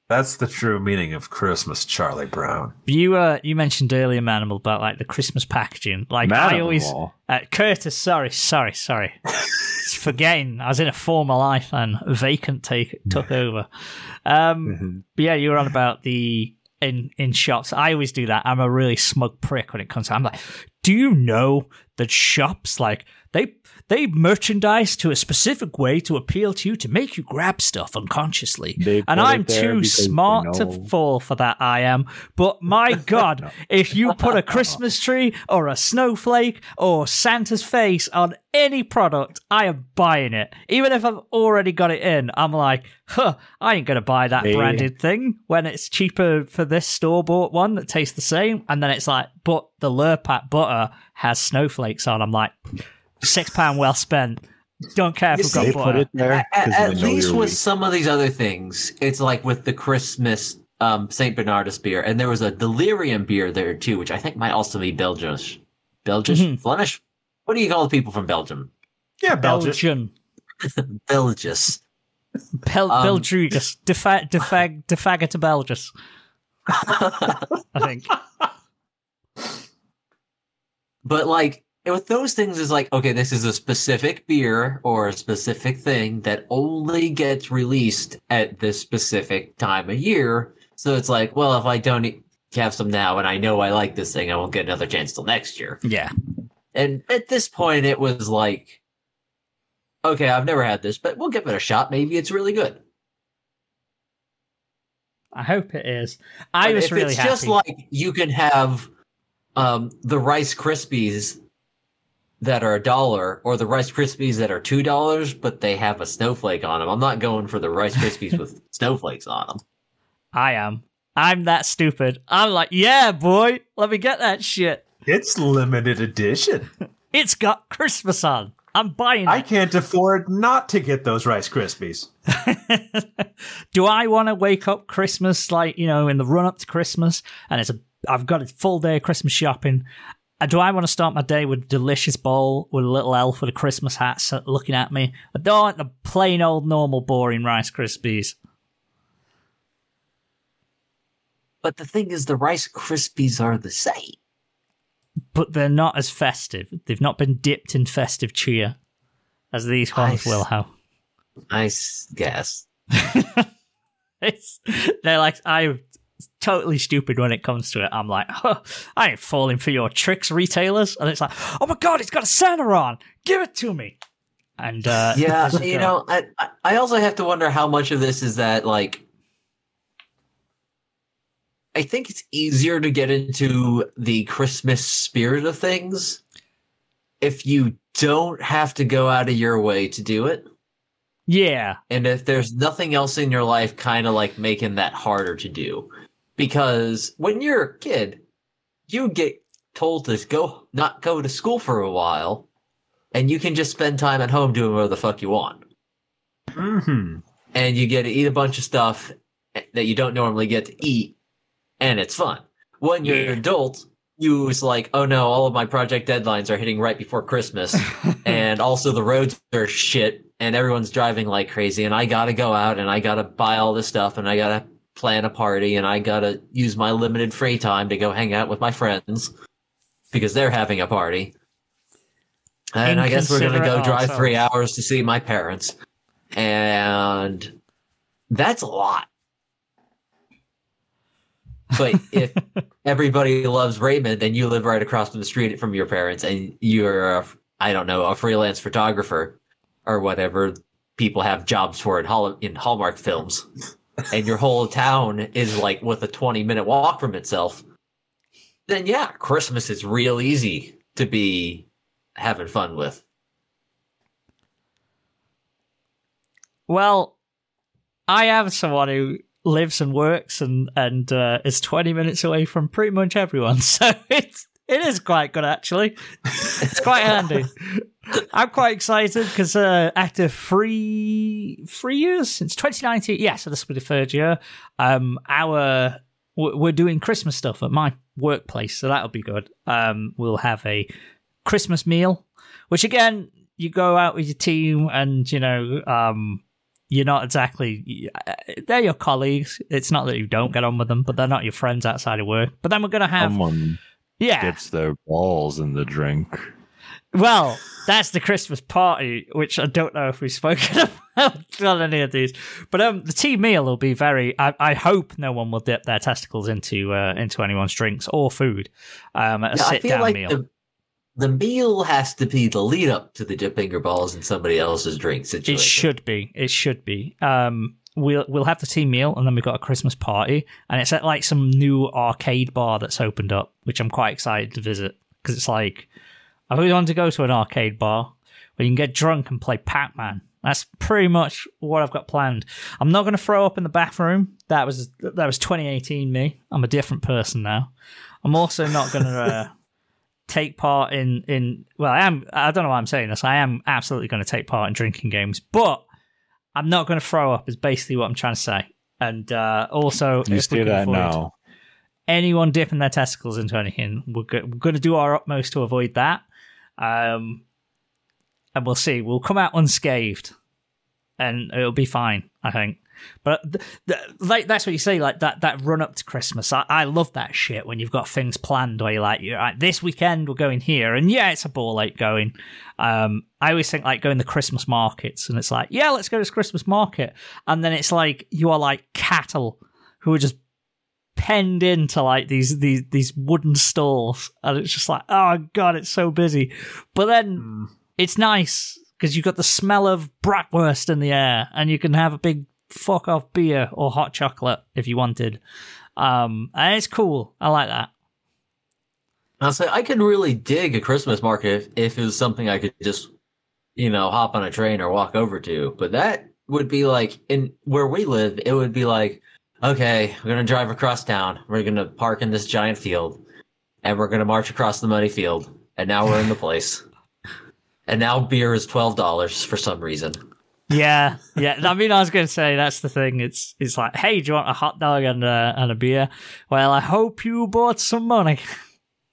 That's the true meaning of Christmas, Charlie Brown. you uh, you mentioned earlier, Manimal, about like the Christmas packaging. Like I always, uh, Curtis, sorry, sorry, sorry, forgetting. I was in a former life and vacant take took over. Um, Mhm. But yeah, you were on about the in in shops. I always do that. I'm a really smug prick when it comes to. I'm like, do you know that shops like they merchandise to a specific way to appeal to you to make you grab stuff unconsciously. They and I'm too smart to fall for that. I am. But my God, if you put a Christmas tree or a snowflake or Santa's face on any product, I am buying it. Even if I've already got it in, I'm like, huh, I ain't gonna buy that They- branded thing when it's cheaper for this store bought one that tastes the same. And then it's like, but the Lurpak butter has snowflakes on. I'm like, six pound well spent. Don't care if You we've got They put it there At, 'cause at least with weak. some of these other things, it's like with the Christmas um, Saint Bernardus beer, and there was a delirium beer there too, which I think might also be Belgish, Belgish, Mhm. Flemish. What do you call the people from Belgium? Yeah, Belgian. Belgian. Belgius. Pel- Um, Belgius. Defa- defag- defaggot to Belgius, I think. But like with those things, is like okay, this is a specific beer or a specific thing that only gets released at this specific time of year. So it's like, well, if I don't have some now and I know I like this thing, I won't get another chance till next year. Yeah. And at this point, it was like, okay, I've never had this, but we'll give it a shot. Maybe it's really good. I hope it is. I But was if really it's happy. just like you can have um, the Rice Krispies that are a dollar, or the Rice Krispies that are two dollars, but they have a snowflake on them. I'm not going for the Rice Krispies with snowflakes on them. I am. I'm that stupid. I'm like, yeah, boy, let me get that shit. It's limited edition. It's got Christmas on. I'm buying I can't afford not to get those Rice Krispies. Do I want to wake up Christmas like you know in the run up to Christmas and it's a I've got a full day of Christmas shopping. Uh, Do I want to start my day with a delicious bowl with a little elf with a Christmas hat looking at me? I don't want the plain old normal boring Rice Krispies. But the thing is, the Rice Krispies are the same. but they're not as festive. They've not been dipped in festive cheer as these ones will have. I guess. It's, they're like I'm totally stupid when it comes to it. I'm like, huh, I ain't falling for your tricks, retailers. And it's like, oh my god, it's got a Santa on. Give it to me. And uh, Yeah, you know, I I- I also have to wonder how much of this is that like. I think it's easier to get into the Christmas spirit of things if you don't have to go out of your way to do it. yeah, And if there's nothing else in your life kind of like making that harder to do. Because when you're a kid, you get told to go not go to school for a while and you can just spend time at home doing whatever the fuck you want. Mm-hmm. And you get to eat a bunch of stuff that you don't normally get to eat and it's fun. when you're Yeah. an adult, you was like, oh no, all of my project deadlines are hitting right before Christmas, and also the roads are shit, and everyone's driving like crazy, and I gotta go out and I gotta buy all this stuff, and I gotta plan a party, and I gotta use my limited free time to go hang out with my friends because they're having a party. And I guess we're gonna go drive three hours to see my parents, and that's a lot. But if everybody loves Raymond and you live right across from the street from your parents and you're, a, I don't know, a freelance photographer or whatever people have jobs for in, Hall- in Hallmark films, and your whole town is like with a 20 minute walk from itself, then yeah, Christmas is real easy to be having fun with. Well, I am someone who lives and works and and uh, is 20 minutes away from pretty much everyone, so it's it is quite good actually. It's quite handy. I'm quite excited because uh, after three three years since 2019, yeah, so this will be the third year. Um, our we're doing Christmas stuff at my workplace, so that'll be good. Um, we'll have a Christmas meal, which again, you go out with your team, and you know, um, you're not exactly they're your colleagues. It's not that you don't get on with them, but they're not your friends outside of work. But then we're gonna have yeah, gets their balls in the drink. well, that's the Christmas party, which I don't know if we've spoken about on any of these. But um, the team meal will be very. I, I hope no one will dip their testicles into uh, into anyone's drinks or food. Um, at a Yeah, I sit feel down like meal. the the meal has to be the lead up to the dipping your balls in somebody else's drink situation. It should be. It should be. Um, we'll we'll have the team meal, and then we've got a Christmas party, and it's at like some new arcade bar that's opened up, which I'm quite excited to visit because it's like I've always wanted to go to an arcade bar where you can get drunk and play Pac Man. That's pretty much what I've got planned. I'm not going to throw up in the bathroom. That was that was 2018 me. I'm a different person now. I'm also not going to. Uh, take part in in well i am i don't know why i'm saying this i am absolutely going to take part in drinking games but i'm not going to throw up is basically what i'm trying to say. And uh also You if we can avoid now. anyone dipping their testicles into anything we're, go- we're going to do our utmost to avoid that. Um and we'll see. We'll come out unscathed and it'll be fine i think but th- th- like that's what you say, like that that run up to Christmas. I, I love that shit when you've got things planned where you're like, you're like, this weekend we're going here, and yeah, it's a ball ache going. Um, I always think like going to Christmas markets, and it's like, yeah, let's go to this Christmas market, and then it's like you are like cattle who are just penned into like these these these wooden stalls, and it's just like, oh god, it's so busy. But then Mm. it's nice because you've got the smell of bratwurst in the air, and you can have a big fuck off beer or hot chocolate if you wanted. Um, and it's cool. I like that. I'll say I could really dig a Christmas market if, if it was something I could just, you know, hop on a train or walk over to. But that would be like in where we live, it would be like, okay, we're gonna drive across town. We're gonna park in this giant field, and we're gonna march across the muddy field. And now we're in the place. And now beer is twelve dollars for some reason. Yeah, yeah. I mean, I was going to say that's the thing. It's it's like, hey, do you want a hot dog and a, and a beer? Well, I hope you bought some money.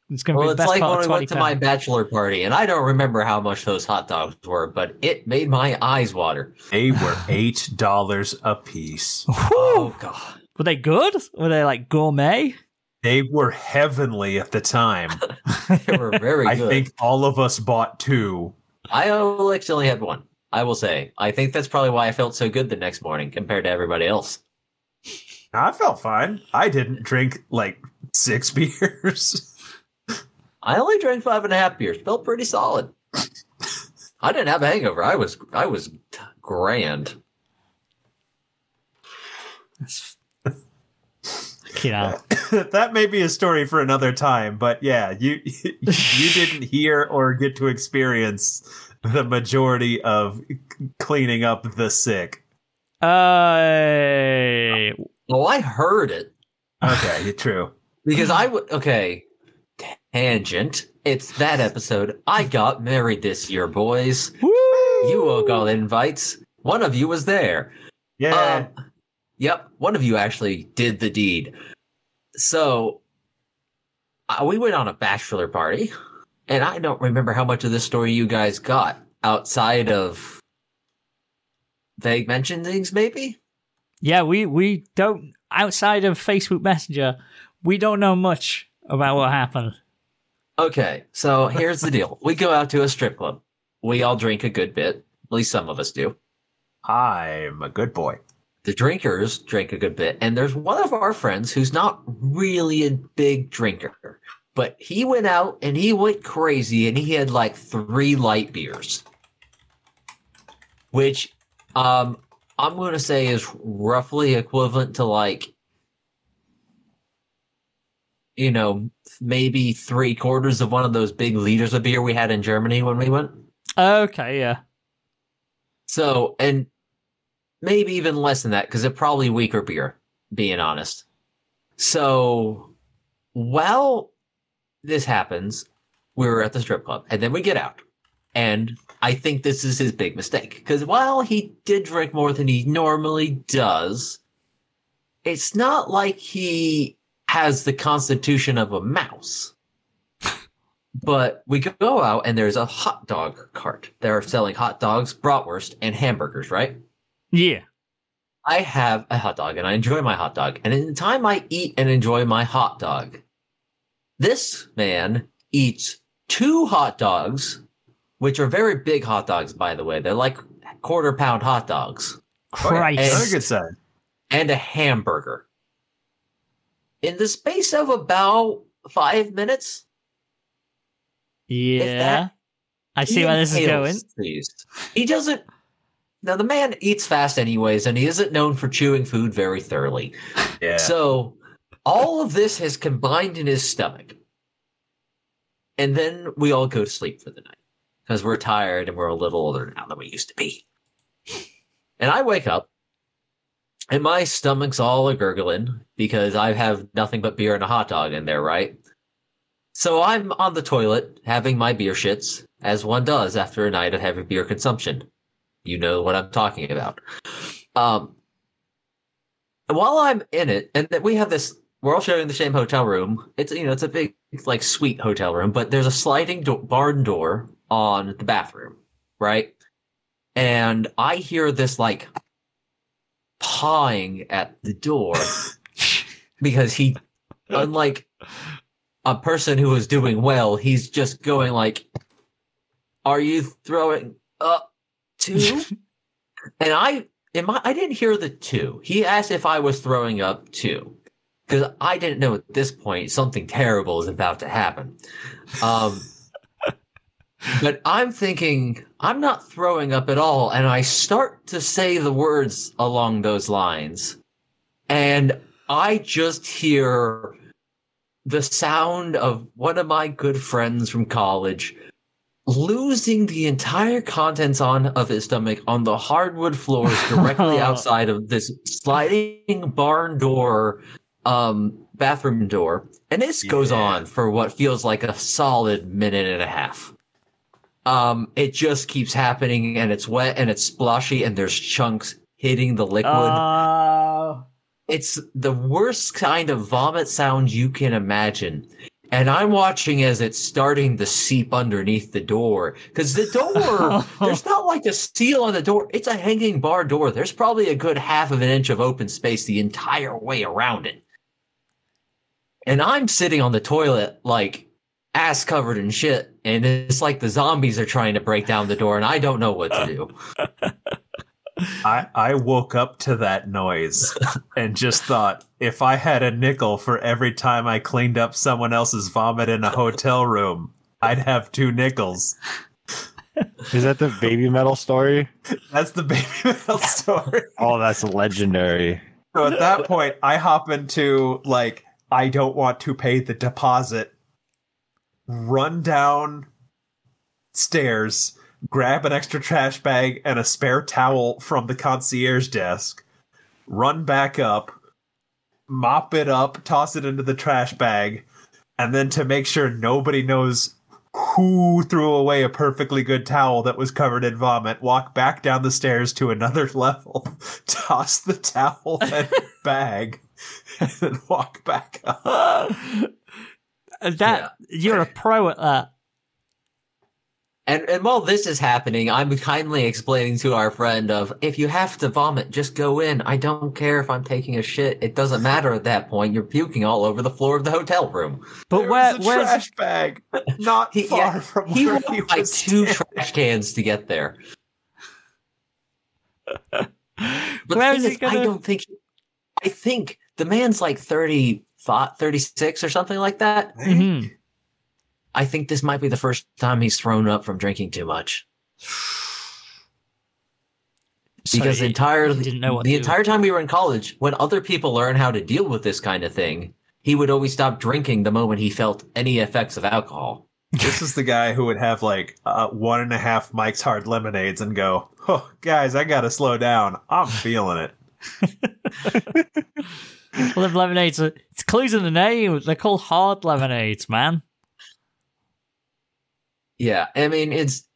It's going to Well, be the it's best like part when of we twenty went to my bachelor party, and I don't remember how much those hot dogs were, but it made my eyes water. They were eight dollars a piece. Oh god. Were they good? Were they like gourmet? They were heavenly at the time. They were very I good. think all of us bought two. I actually only had one. I will say. I think that's probably why I felt so good the next morning compared to everybody else. I felt fine. I didn't drink like six beers. I only drank five and a half beers. Felt pretty solid. I didn't have a hangover. I was I was grand. You know, that may be a story for another time, but yeah, you you didn't hear or get to experience the majority of cleaning up the sick. uh, Well, I heard it Okay, true. because I would. Okay, tangent. It's that episode. I got married this year, boys. woo! You all got invites. One of you was there. Yeah. Um, yep, one of you actually did the deed. So uh, we went on a bachelor party, and I don't remember how much of this story you guys got outside of vague mention things, maybe. Yeah, we we don't outside of Facebook Messenger, we don't know much about what happened. Okay, so here's the deal: we go out to a strip club. We all drink a good bit. At least some of us do. I'm a good boy. The drinkers drink a good bit, and there's one of our friends who's not really a big drinker, but he went out and he went crazy, and he had like three light beers, which um I'm going to say is roughly equivalent to like you know maybe three quarters of one of those big liters of beer we had in Germany when we went. Okay, yeah. So, and maybe even less than that because it's probably weaker beer, being honest. So, while this happens, we're at the strip club and then we get out. And I think this is his big mistake because while he did drink more than he normally does, it's not like he has the constitution of a mouse. But we go out and there's a hot dog cart. They're selling hot dogs, bratwurst, and hamburgers, right? Yeah. I have a hot dog and I enjoy my hot dog. And in the time I eat and enjoy my hot dog, this man eats two hot dogs, which are very big hot dogs, by the way. They're like quarter pound hot dogs Christ. Another good sign. and a hamburger. In the space of about five minutes, yeah. that- I see he where this is going. inhales these. He doesn't. Now, the man eats fast, anyways, and he isn't known for chewing food very thoroughly. Yeah. So all of this has combined in his stomach. And then we all go to sleep for the night because we're tired and we're a little older now than we used to be. And I wake up and my stomach's all a gurgling because I have nothing but beer and a hot dog in there, right? So I'm on the toilet having my beer shits, as one does after a night of heavy beer consumption. You know what I'm talking about. Um, while I'm in it, and that we have this, we're all sharing the same hotel room. It's you know it's a big like suite hotel room, but there's a sliding do- barn door on the bathroom, right? And I hear this like pawing at the door because he, unlike a person who is doing well, he's just going like, "Are you throwing up two?" and I in my I didn't hear the two. He asked if I was throwing up two. Because I didn't know at this point something terrible is about to happen. Um but I'm thinking I'm not throwing up at all, and I start to say the words along those lines. And I just hear the sound of one of my good friends from college losing the entire contents on of his stomach on the hardwood floors directly outside of this sliding barn door um bathroom door and this goes on for what feels like a solid minute and a half um it just keeps happening and it's wet and it's splashy and there's chunks hitting the liquid Oh. it's the worst kind of vomit sound you can imagine. And I'm watching as it's starting to seep underneath the door. Because the door, there's not like a seal on the door. It's a hanging bar door. There's probably a good half of an inch of open space the entire way around it. And I'm sitting on the toilet, like ass covered in shit. And it's like the zombies are trying to break down the door, and I don't know what to do. I, I woke up to that noise and just thought if I had a nickel for every time I cleaned up someone else's vomit in a hotel room, I'd have two nickels. Is that the Babymetal story? That's the baby metal story. Oh, that's legendary. So at that point, I hop into like, I don't want to pay the deposit, run down stairs, grab an extra trash bag and a spare towel from the concierge desk, run back up, mop it up, toss it into the trash bag, and then to make sure nobody knows who threw away a perfectly good towel that was covered in vomit, walk back down the stairs to another level, toss the towel and bag, and then walk back up. that you're a pro at that. And and while this is happening, I'm kindly explaining to our friend of if you have to vomit, just go in. I don't care if I'm taking a shit. It doesn't matter at that point. You're puking all over the floor of the hotel room. But There where was a where's trash bag not He- far yeah, from He where walked he like was two standing. trash cans to get there. But the where thing he is, gonna? I don't think. I think the man's like 35, 36 or something like that. Mhm. I think this might be the first time he's thrown up from drinking too much. So because he- entirely he didn't know what the entire time we were in college, when other people learn how to deal with this kind of thing, he would always stop drinking the moment he felt any effects of alcohol. This is the guy who would have like uh, one and a half Mike's Hard Lemonades and go, oh, guys, I gotta slow down. I'm feeling it. Live lemonades. It's clues in the name. They're called hard lemonades, man. Yeah, I mean it's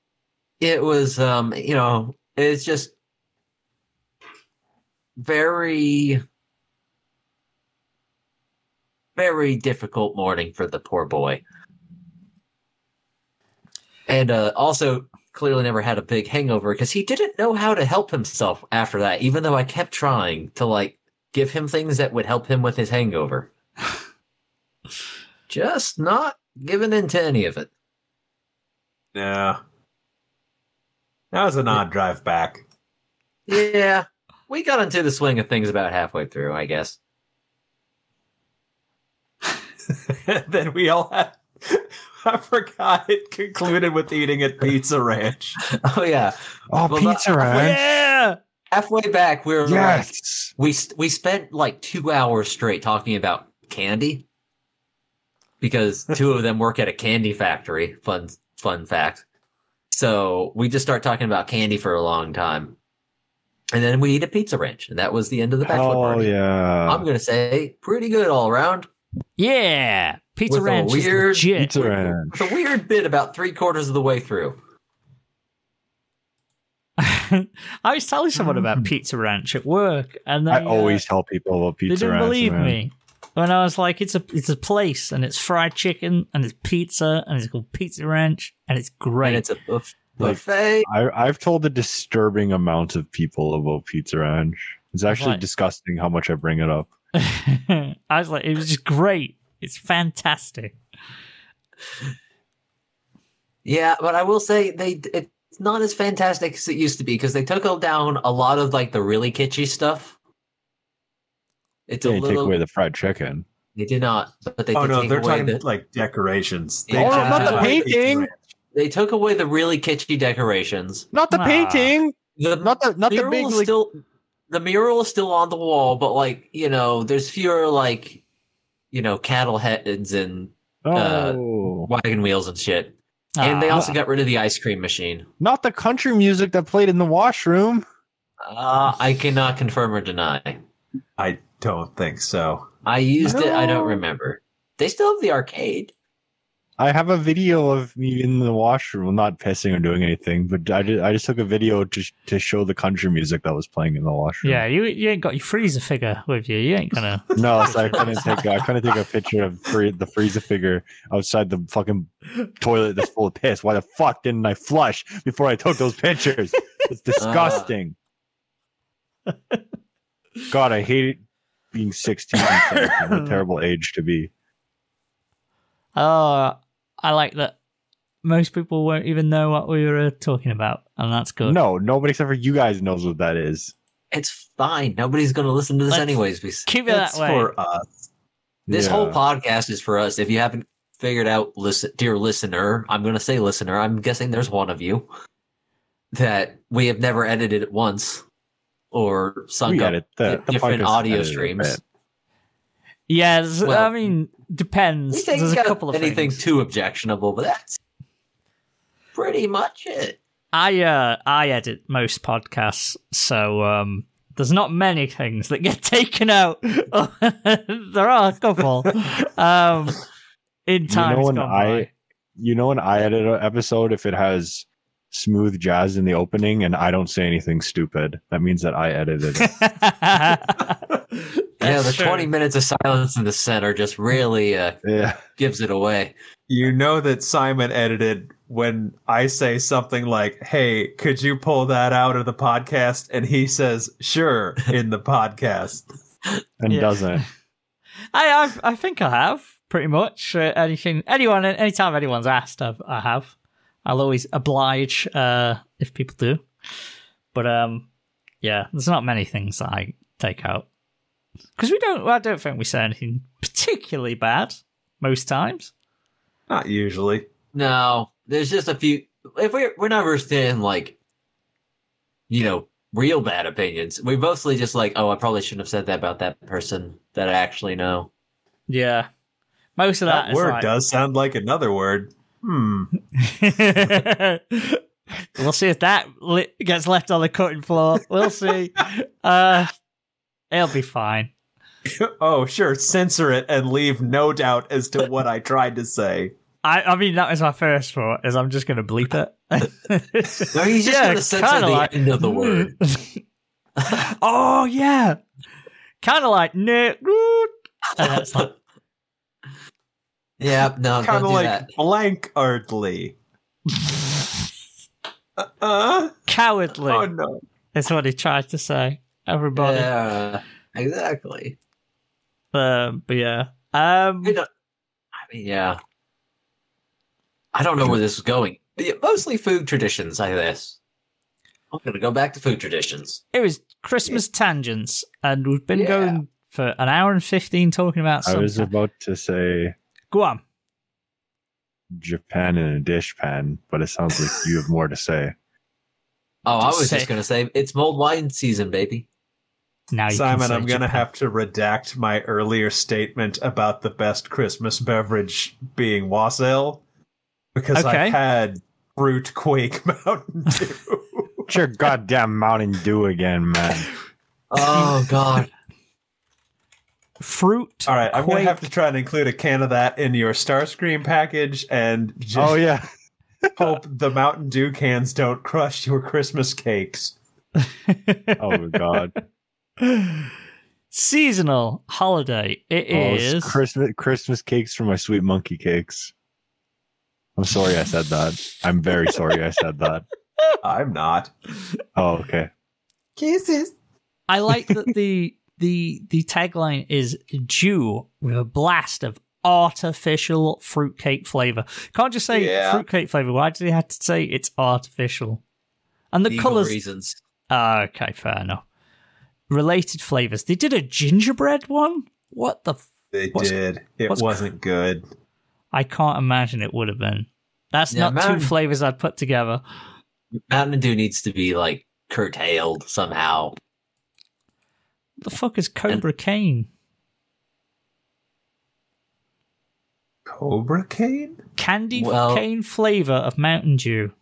it was um you know it's just very very difficult morning for the poor boy. And uh also clearly never had a big hangover because he didn't know how to help himself after that even though I kept trying to like give him things that would help him with his hangover. just not giving into any of it. Yeah. That was an odd drive back. Yeah, we got into the swing of things about halfway through, I guess. then we all had. I forgot it concluded with eating at Pizza Ranch. Oh yeah, Oh, Well, pizza that- ranch. Yeah. halfway back we were like, Yes. We we spent like two hours straight talking about candy because two of them work at a candy factory. Fun fun fact. So we just start talking about candy for a long time, and then we eat a pizza ranch, and that was the end of the bachelor Oh party. yeah. I'm gonna say pretty good all around. Yeah. Pizza With a ranch weird is legit. pizza ranch. With a weird bit about three quarters of the way through. I was telling someone about Pizza Ranch at work, and they, I uh, always tell people about Pizza Ranch. they pizza didn't ranch. believe man. me when I was like, "It's a it's a place, and it's fried chicken, and it's pizza, and it's called Pizza Ranch, and it's great." And it's a buff- Like- buffet. I, I've told a disturbing amount of people about pizza ranch. It's actually Right. disgusting how much I bring it up. I was like, "It was just great. It's fantastic." Yeah, but I will say they it's not as fantastic as it used to be because they took down a lot of like the really kitschy stuff. It's They a didn't take away the fried chicken. they did not, but they oh did no, take they're away talking the. like decorations. Oh, not the took away painting. They took away the really kitschy decorations. Not the Ah. painting. The Not the not the mural big is like, still the mural is still on the wall, but like you know, there's fewer like you know cattle heads and uh, oh, wagon wheels and shit. And they Ah. also got rid of the ice cream machine. not the country music that played in the washroom. Uh, I cannot confirm or deny. I don't think so. I used it. I don't remember. They still have the arcade. I have a video of me in the washroom, not pissing or doing anything, but I just, I just took a video to to show the country music that was playing in the washroom. Yeah, you you ain't got your freezer figure with you. You ain't gonna. No, so I couldn't take I couldn't take a picture of free, the freezer figure outside the fucking toilet that's full of piss. Why the fuck didn't I flush before I took those pictures? It's uh. disgusting. God, I hate being 16 and 17. What a terrible age to be. Oh, I like that. Most people won't even know what we were talking about, and that's good. No, nobody except for you guys knows what that is. It's fine. Nobody's going to listen to this Let's- anyways. because keep it that way. for us. This Yeah. whole podcast is for us. If you haven't figured out, listen, dear listener, I'm going to say listener. I'm guessing there's one of you that we have never edited it once or sunk We up edit the, the different podcast audio edited a streams. Bit. Yeah, Well, I mean, depends. We There's a couple of anything things. too objectionable, but that's pretty much it. I uh I edit most podcasts, so um there's not many things that get taken out. there are a couple. Um in time, You know when gone I, you know when I edit an episode, if it has smooth jazz in the opening and I don't say anything stupid, that means that I edited it. By. That Yeah, the That's true. 20 minutes of silence in the center just really uh, Yeah. gives it away. You know that Simon edited when I say something like, "Hey, could you pull that out of the podcast?" and he says, "Sure," in the podcast. And Yeah. doesn't. I I've, I think I have pretty much uh, anything. Anyone, anytime anyone's asked, I've, I have. I'll always oblige uh, if people do. But um, yeah, there's not many things that I take out because we don't. I don't think we say anything particularly bad most times. Not usually. No, there's just a few. If we're we're never saying like, you know, real bad opinions. We mostly just like, oh, I probably shouldn't have said that about that person that I actually know. Yeah, most of that, That is word like- does sound like another word. Hmm. we'll see if that li- gets left on the cutting floor. We'll see. Uh, it'll be fine. oh, sure. Censor it and leave no doubt as to what I tried to say. I, I mean, that was my first thought. Is I'm just going to bleep it. No, he's just gonna censor kinda the end of the word. oh yeah, kind of like Nick. And that's like, Yeah, no, Kind of like that. blankardly. Uh, cowardly. oh no. Is what he tried to say. Everybody. Yeah, exactly. Um, but yeah. Um, I, don't- I mean, yeah. I don't know where this is going. Mostly food traditions, I guess. I'm gonna go back to food traditions. it was Christmas tangents, and we've been Yeah. going for an hour and fifteen talking about I something. was about to say Go on. Japan in a dish pan, but it sounds like you have more to say. Oh, I was say- just gonna say it's mulled wine season, baby. Now you Simon, I'm going to have to redact my earlier statement about the best Christmas beverage being wassail because Okay. I've had Fruit Quake Mountain Dew. It's your goddamn Mountain Dew again, man. Oh God. fruit. All right, I'm gonna have to try and include a can of that in your Starscream package and just Oh yeah. hope the Mountain Dew cans don't crush your Christmas cakes. Oh god. Seasonal holiday. It Oh, it's is. Christmas Christmas cakes for my sweet monkey cakes. I'm sorry I said that. I'm very sorry I said that. I'm not. Oh, okay. Kisses. I like that the the the tagline is "Dew with a blast of artificial fruitcake flavor." Can't just say Yeah. fruitcake flavor. Why did they have to say it's artificial? And the Legal colors. reasons. Ah, okay, fair enough. Related flavors. They did a gingerbread one. What the? F- They What's- did. It wasn't good. I can't imagine it would have been. That's Yeah, not man. two flavors I'd put together. Mountain Dew needs to be like curtailed somehow. What the fuck is Cobra Cane? Cobra Cane? Candy Well- cane flavor of Mountain Dew.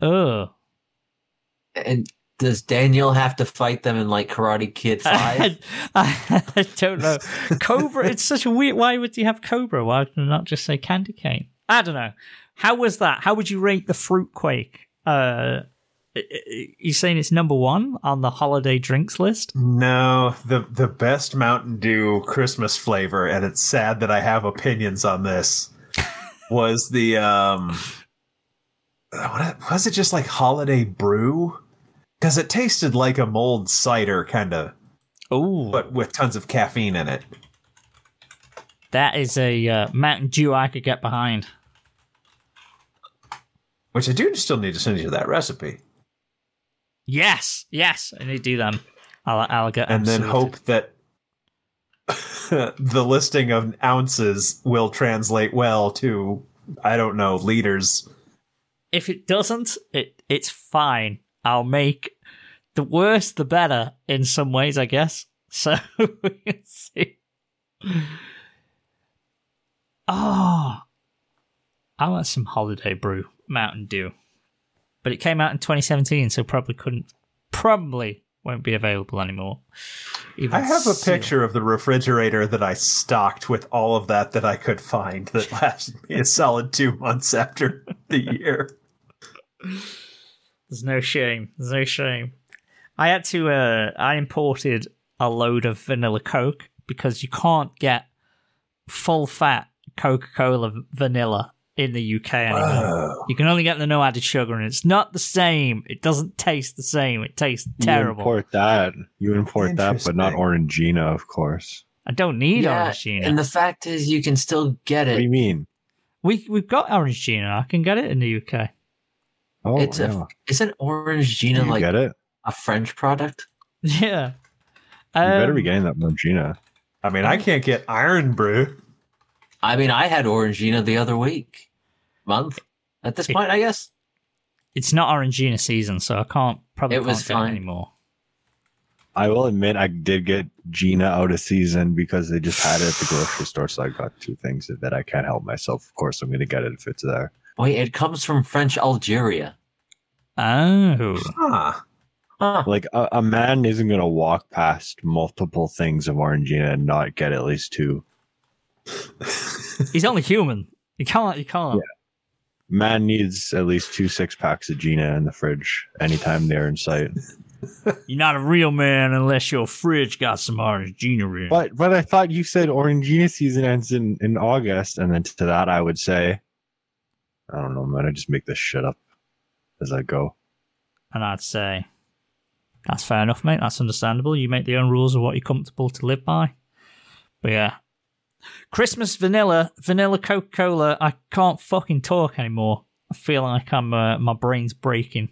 Ugh. And does Daniel have to fight them in like Karate Kid Five? I, I don't know. Cobra, it's such a weird. Why would you have Cobra? Why would you not just say candy cane? I don't know. How was that? How would you rate the fruit quake? Uh, you saying it's number one on the holiday drinks list? No, the the best Mountain Dew Christmas flavor, and it's sad that I have opinions on this. was the um, what was it? Just like holiday brew, because it tasted like a mulled cider, kind of, Oh, but with tons of caffeine in it. that is a uh, Mountain Dew I could get behind. Which I do still need to send you that recipe, Yes, yes, I need to do them. I'll, I'll get and then hope that the listing of ounces will translate well to I don't know liters. if it doesn't, it it's fine. I'll make the worse the better in some ways, I guess. So we can see. Oh, I want some holiday brew Mountain Dew, but it came out in 2017, so probably couldn't, probably won't be available anymore. Even I have a sealed. picture of the refrigerator that I stocked with all of that that I could find that lasted me a solid two months after the year. There's no shame. There's no shame. I had to. Uh, I imported a load of vanilla Coke because you can't get full fat Coca Cola vanilla in the UK anymore. You can only get the no added sugar, and it's not the same. It doesn't taste the same. It tastes You terrible. import that. You import that, but not Interesting. Orangina, of course. I don't need Yeah, Orangina. and the fact is, you can still get it. What do you mean? we we've got Orangina. I can get it in the UK. Oh, It's yeah. a isn't Orangina like get it? a French product? Yeah. You better be Um, getting that Orangina. I mean, I can't get Irn-Bru. I mean, I had Orangina the other week, month. At this It- point, I guess. It's not Orangina season, so I can't probably It was can't get fine. it anymore. I will admit I did get Gina out of season because they just had it at the grocery store, so I got two things that I can't help myself. Of course, I'm going to get it if it's there. Wait, it comes from French Algeria. Oh. Huh. Huh. Like a, a man isn't going to walk past multiple things of Orangina and not get at least two. He's only human. You can't you can't. Man needs at least two six packs of Gina in the fridge anytime they're in sight. You're not a real man unless your fridge got some Orangina in. But but I thought you said Orangina season ends in, in August, and then to that I would say, I don't know, man. I just make this shit up as I go. And I'd say that's fair enough, mate. That's understandable. You make the own rules of what you're comfortable to live by. But yeah. Christmas vanilla, vanilla Coca Cola. I can't fucking talk anymore. I feel like I'm uh, my brain's breaking.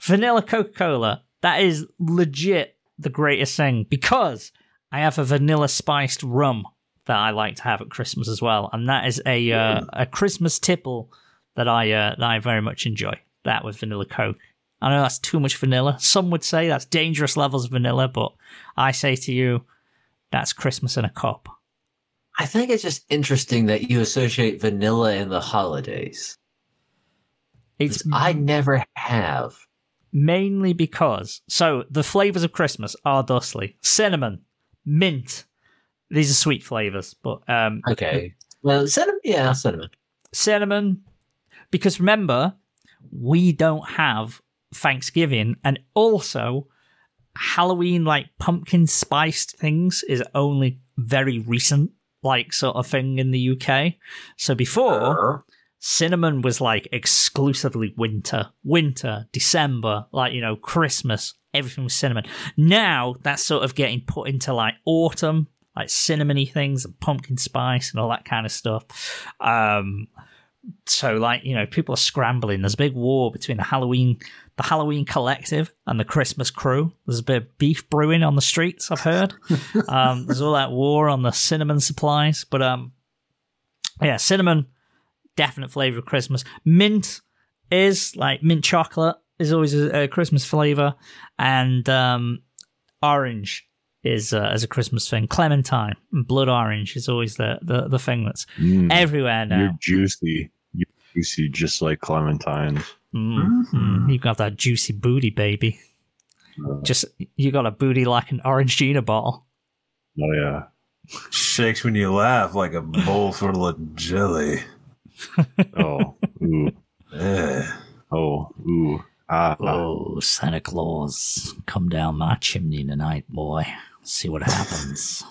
Vanilla Coca Cola. That is legit the greatest thing because I have a vanilla spiced rum that I like to have at Christmas as well, and that is a uh, a Christmas tipple that I uh, that I very much enjoy. That with vanilla Coke. I know that's too much vanilla. Some would say that's dangerous levels of vanilla, but I say to you, that's Christmas in a cup. I think it's just interesting that you associate vanilla in the holidays. It's I never have. mainly because so the flavors of Christmas are thusly cinnamon, mint. These are sweet flavors, but um, Okay. Well, cinnamon. Yeah, cinnamon. cinnamon. Because remember, we don't have Thanksgiving, and also Halloween, like pumpkin spiced things, is only very recent, like sort of thing in the UK. So before, cinnamon was like exclusively winter, winter, December, like, you know, Christmas, everything was cinnamon. Now that's sort of getting put into like autumn, like cinnamony things and pumpkin spice and all that kind of stuff. Um, so like, you know, people are scrambling. There's a big war between the Halloween, the Halloween collective and the Christmas crew. There's a bit of beef brewing on the streets, I've heard. um, there's all that war on the cinnamon supplies, but, um, yeah, cinnamon, definite flavor of Christmas. Mint is like mint chocolate is always a, a Christmas flavor, and um, orange is uh, as a Christmas thing. Clementine, and blood orange is always the the, the thing that's Mm, everywhere now. you're juicy. You're juicy, just like clementines. Mm, mm, you got that juicy booty, baby. Just you got a booty like an Orangina bottle. Oh yeah. Shakes when you laugh like a bowl full of jelly. Oh ooh. Eh. Oh ooh. Ah. ah. Oh, Santa Claus, come down my chimney tonight, boy. See what happens.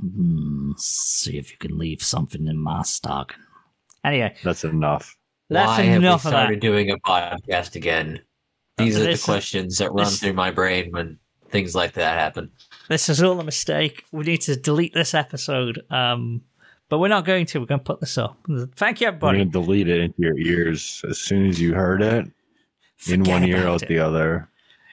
Hmm, see if you can leave something in my stocking. Anyway, That's enough. that's Why have we enough of started that. doing a podcast again? These are the This is- questions that run this- through my brain when things like that happen. This is all a mistake. We need to delete this episode. Um, but we're not going to. We're going to put this up. Thank you, everybody. We're gonna delete it into your ears as soon as you heard it. in one ear, about out it. the other.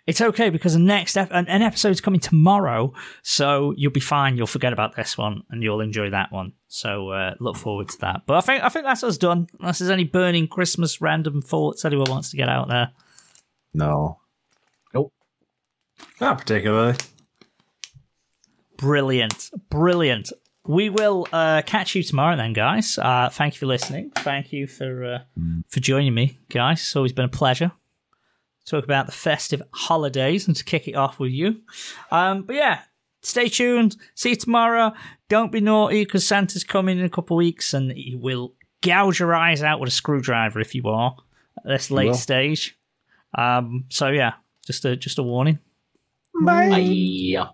It's okay because the next ep- an, an episode's coming tomorrow, so you'll be fine. You'll forget about this one and you'll enjoy that one. So uh, look forward to that. But I think I think that's us done. Unless there's any burning Christmas random thoughts anyone wants to get out there. No. Nope. Not particularly. Brilliant, brilliant. We will uh, catch you tomorrow then, guys. Uh, thank you for listening. Thank you for uh, for joining me, guys. It's always been a pleasure. To Talk about the festive holidays and to kick it off with you. Um, but yeah, stay tuned. See you tomorrow. Don't be naughty because Santa's coming in a couple of weeks and he will gouge your eyes out with a screwdriver if you are at this late will. stage. Um, so yeah, just a just a warning. Bye. Bye.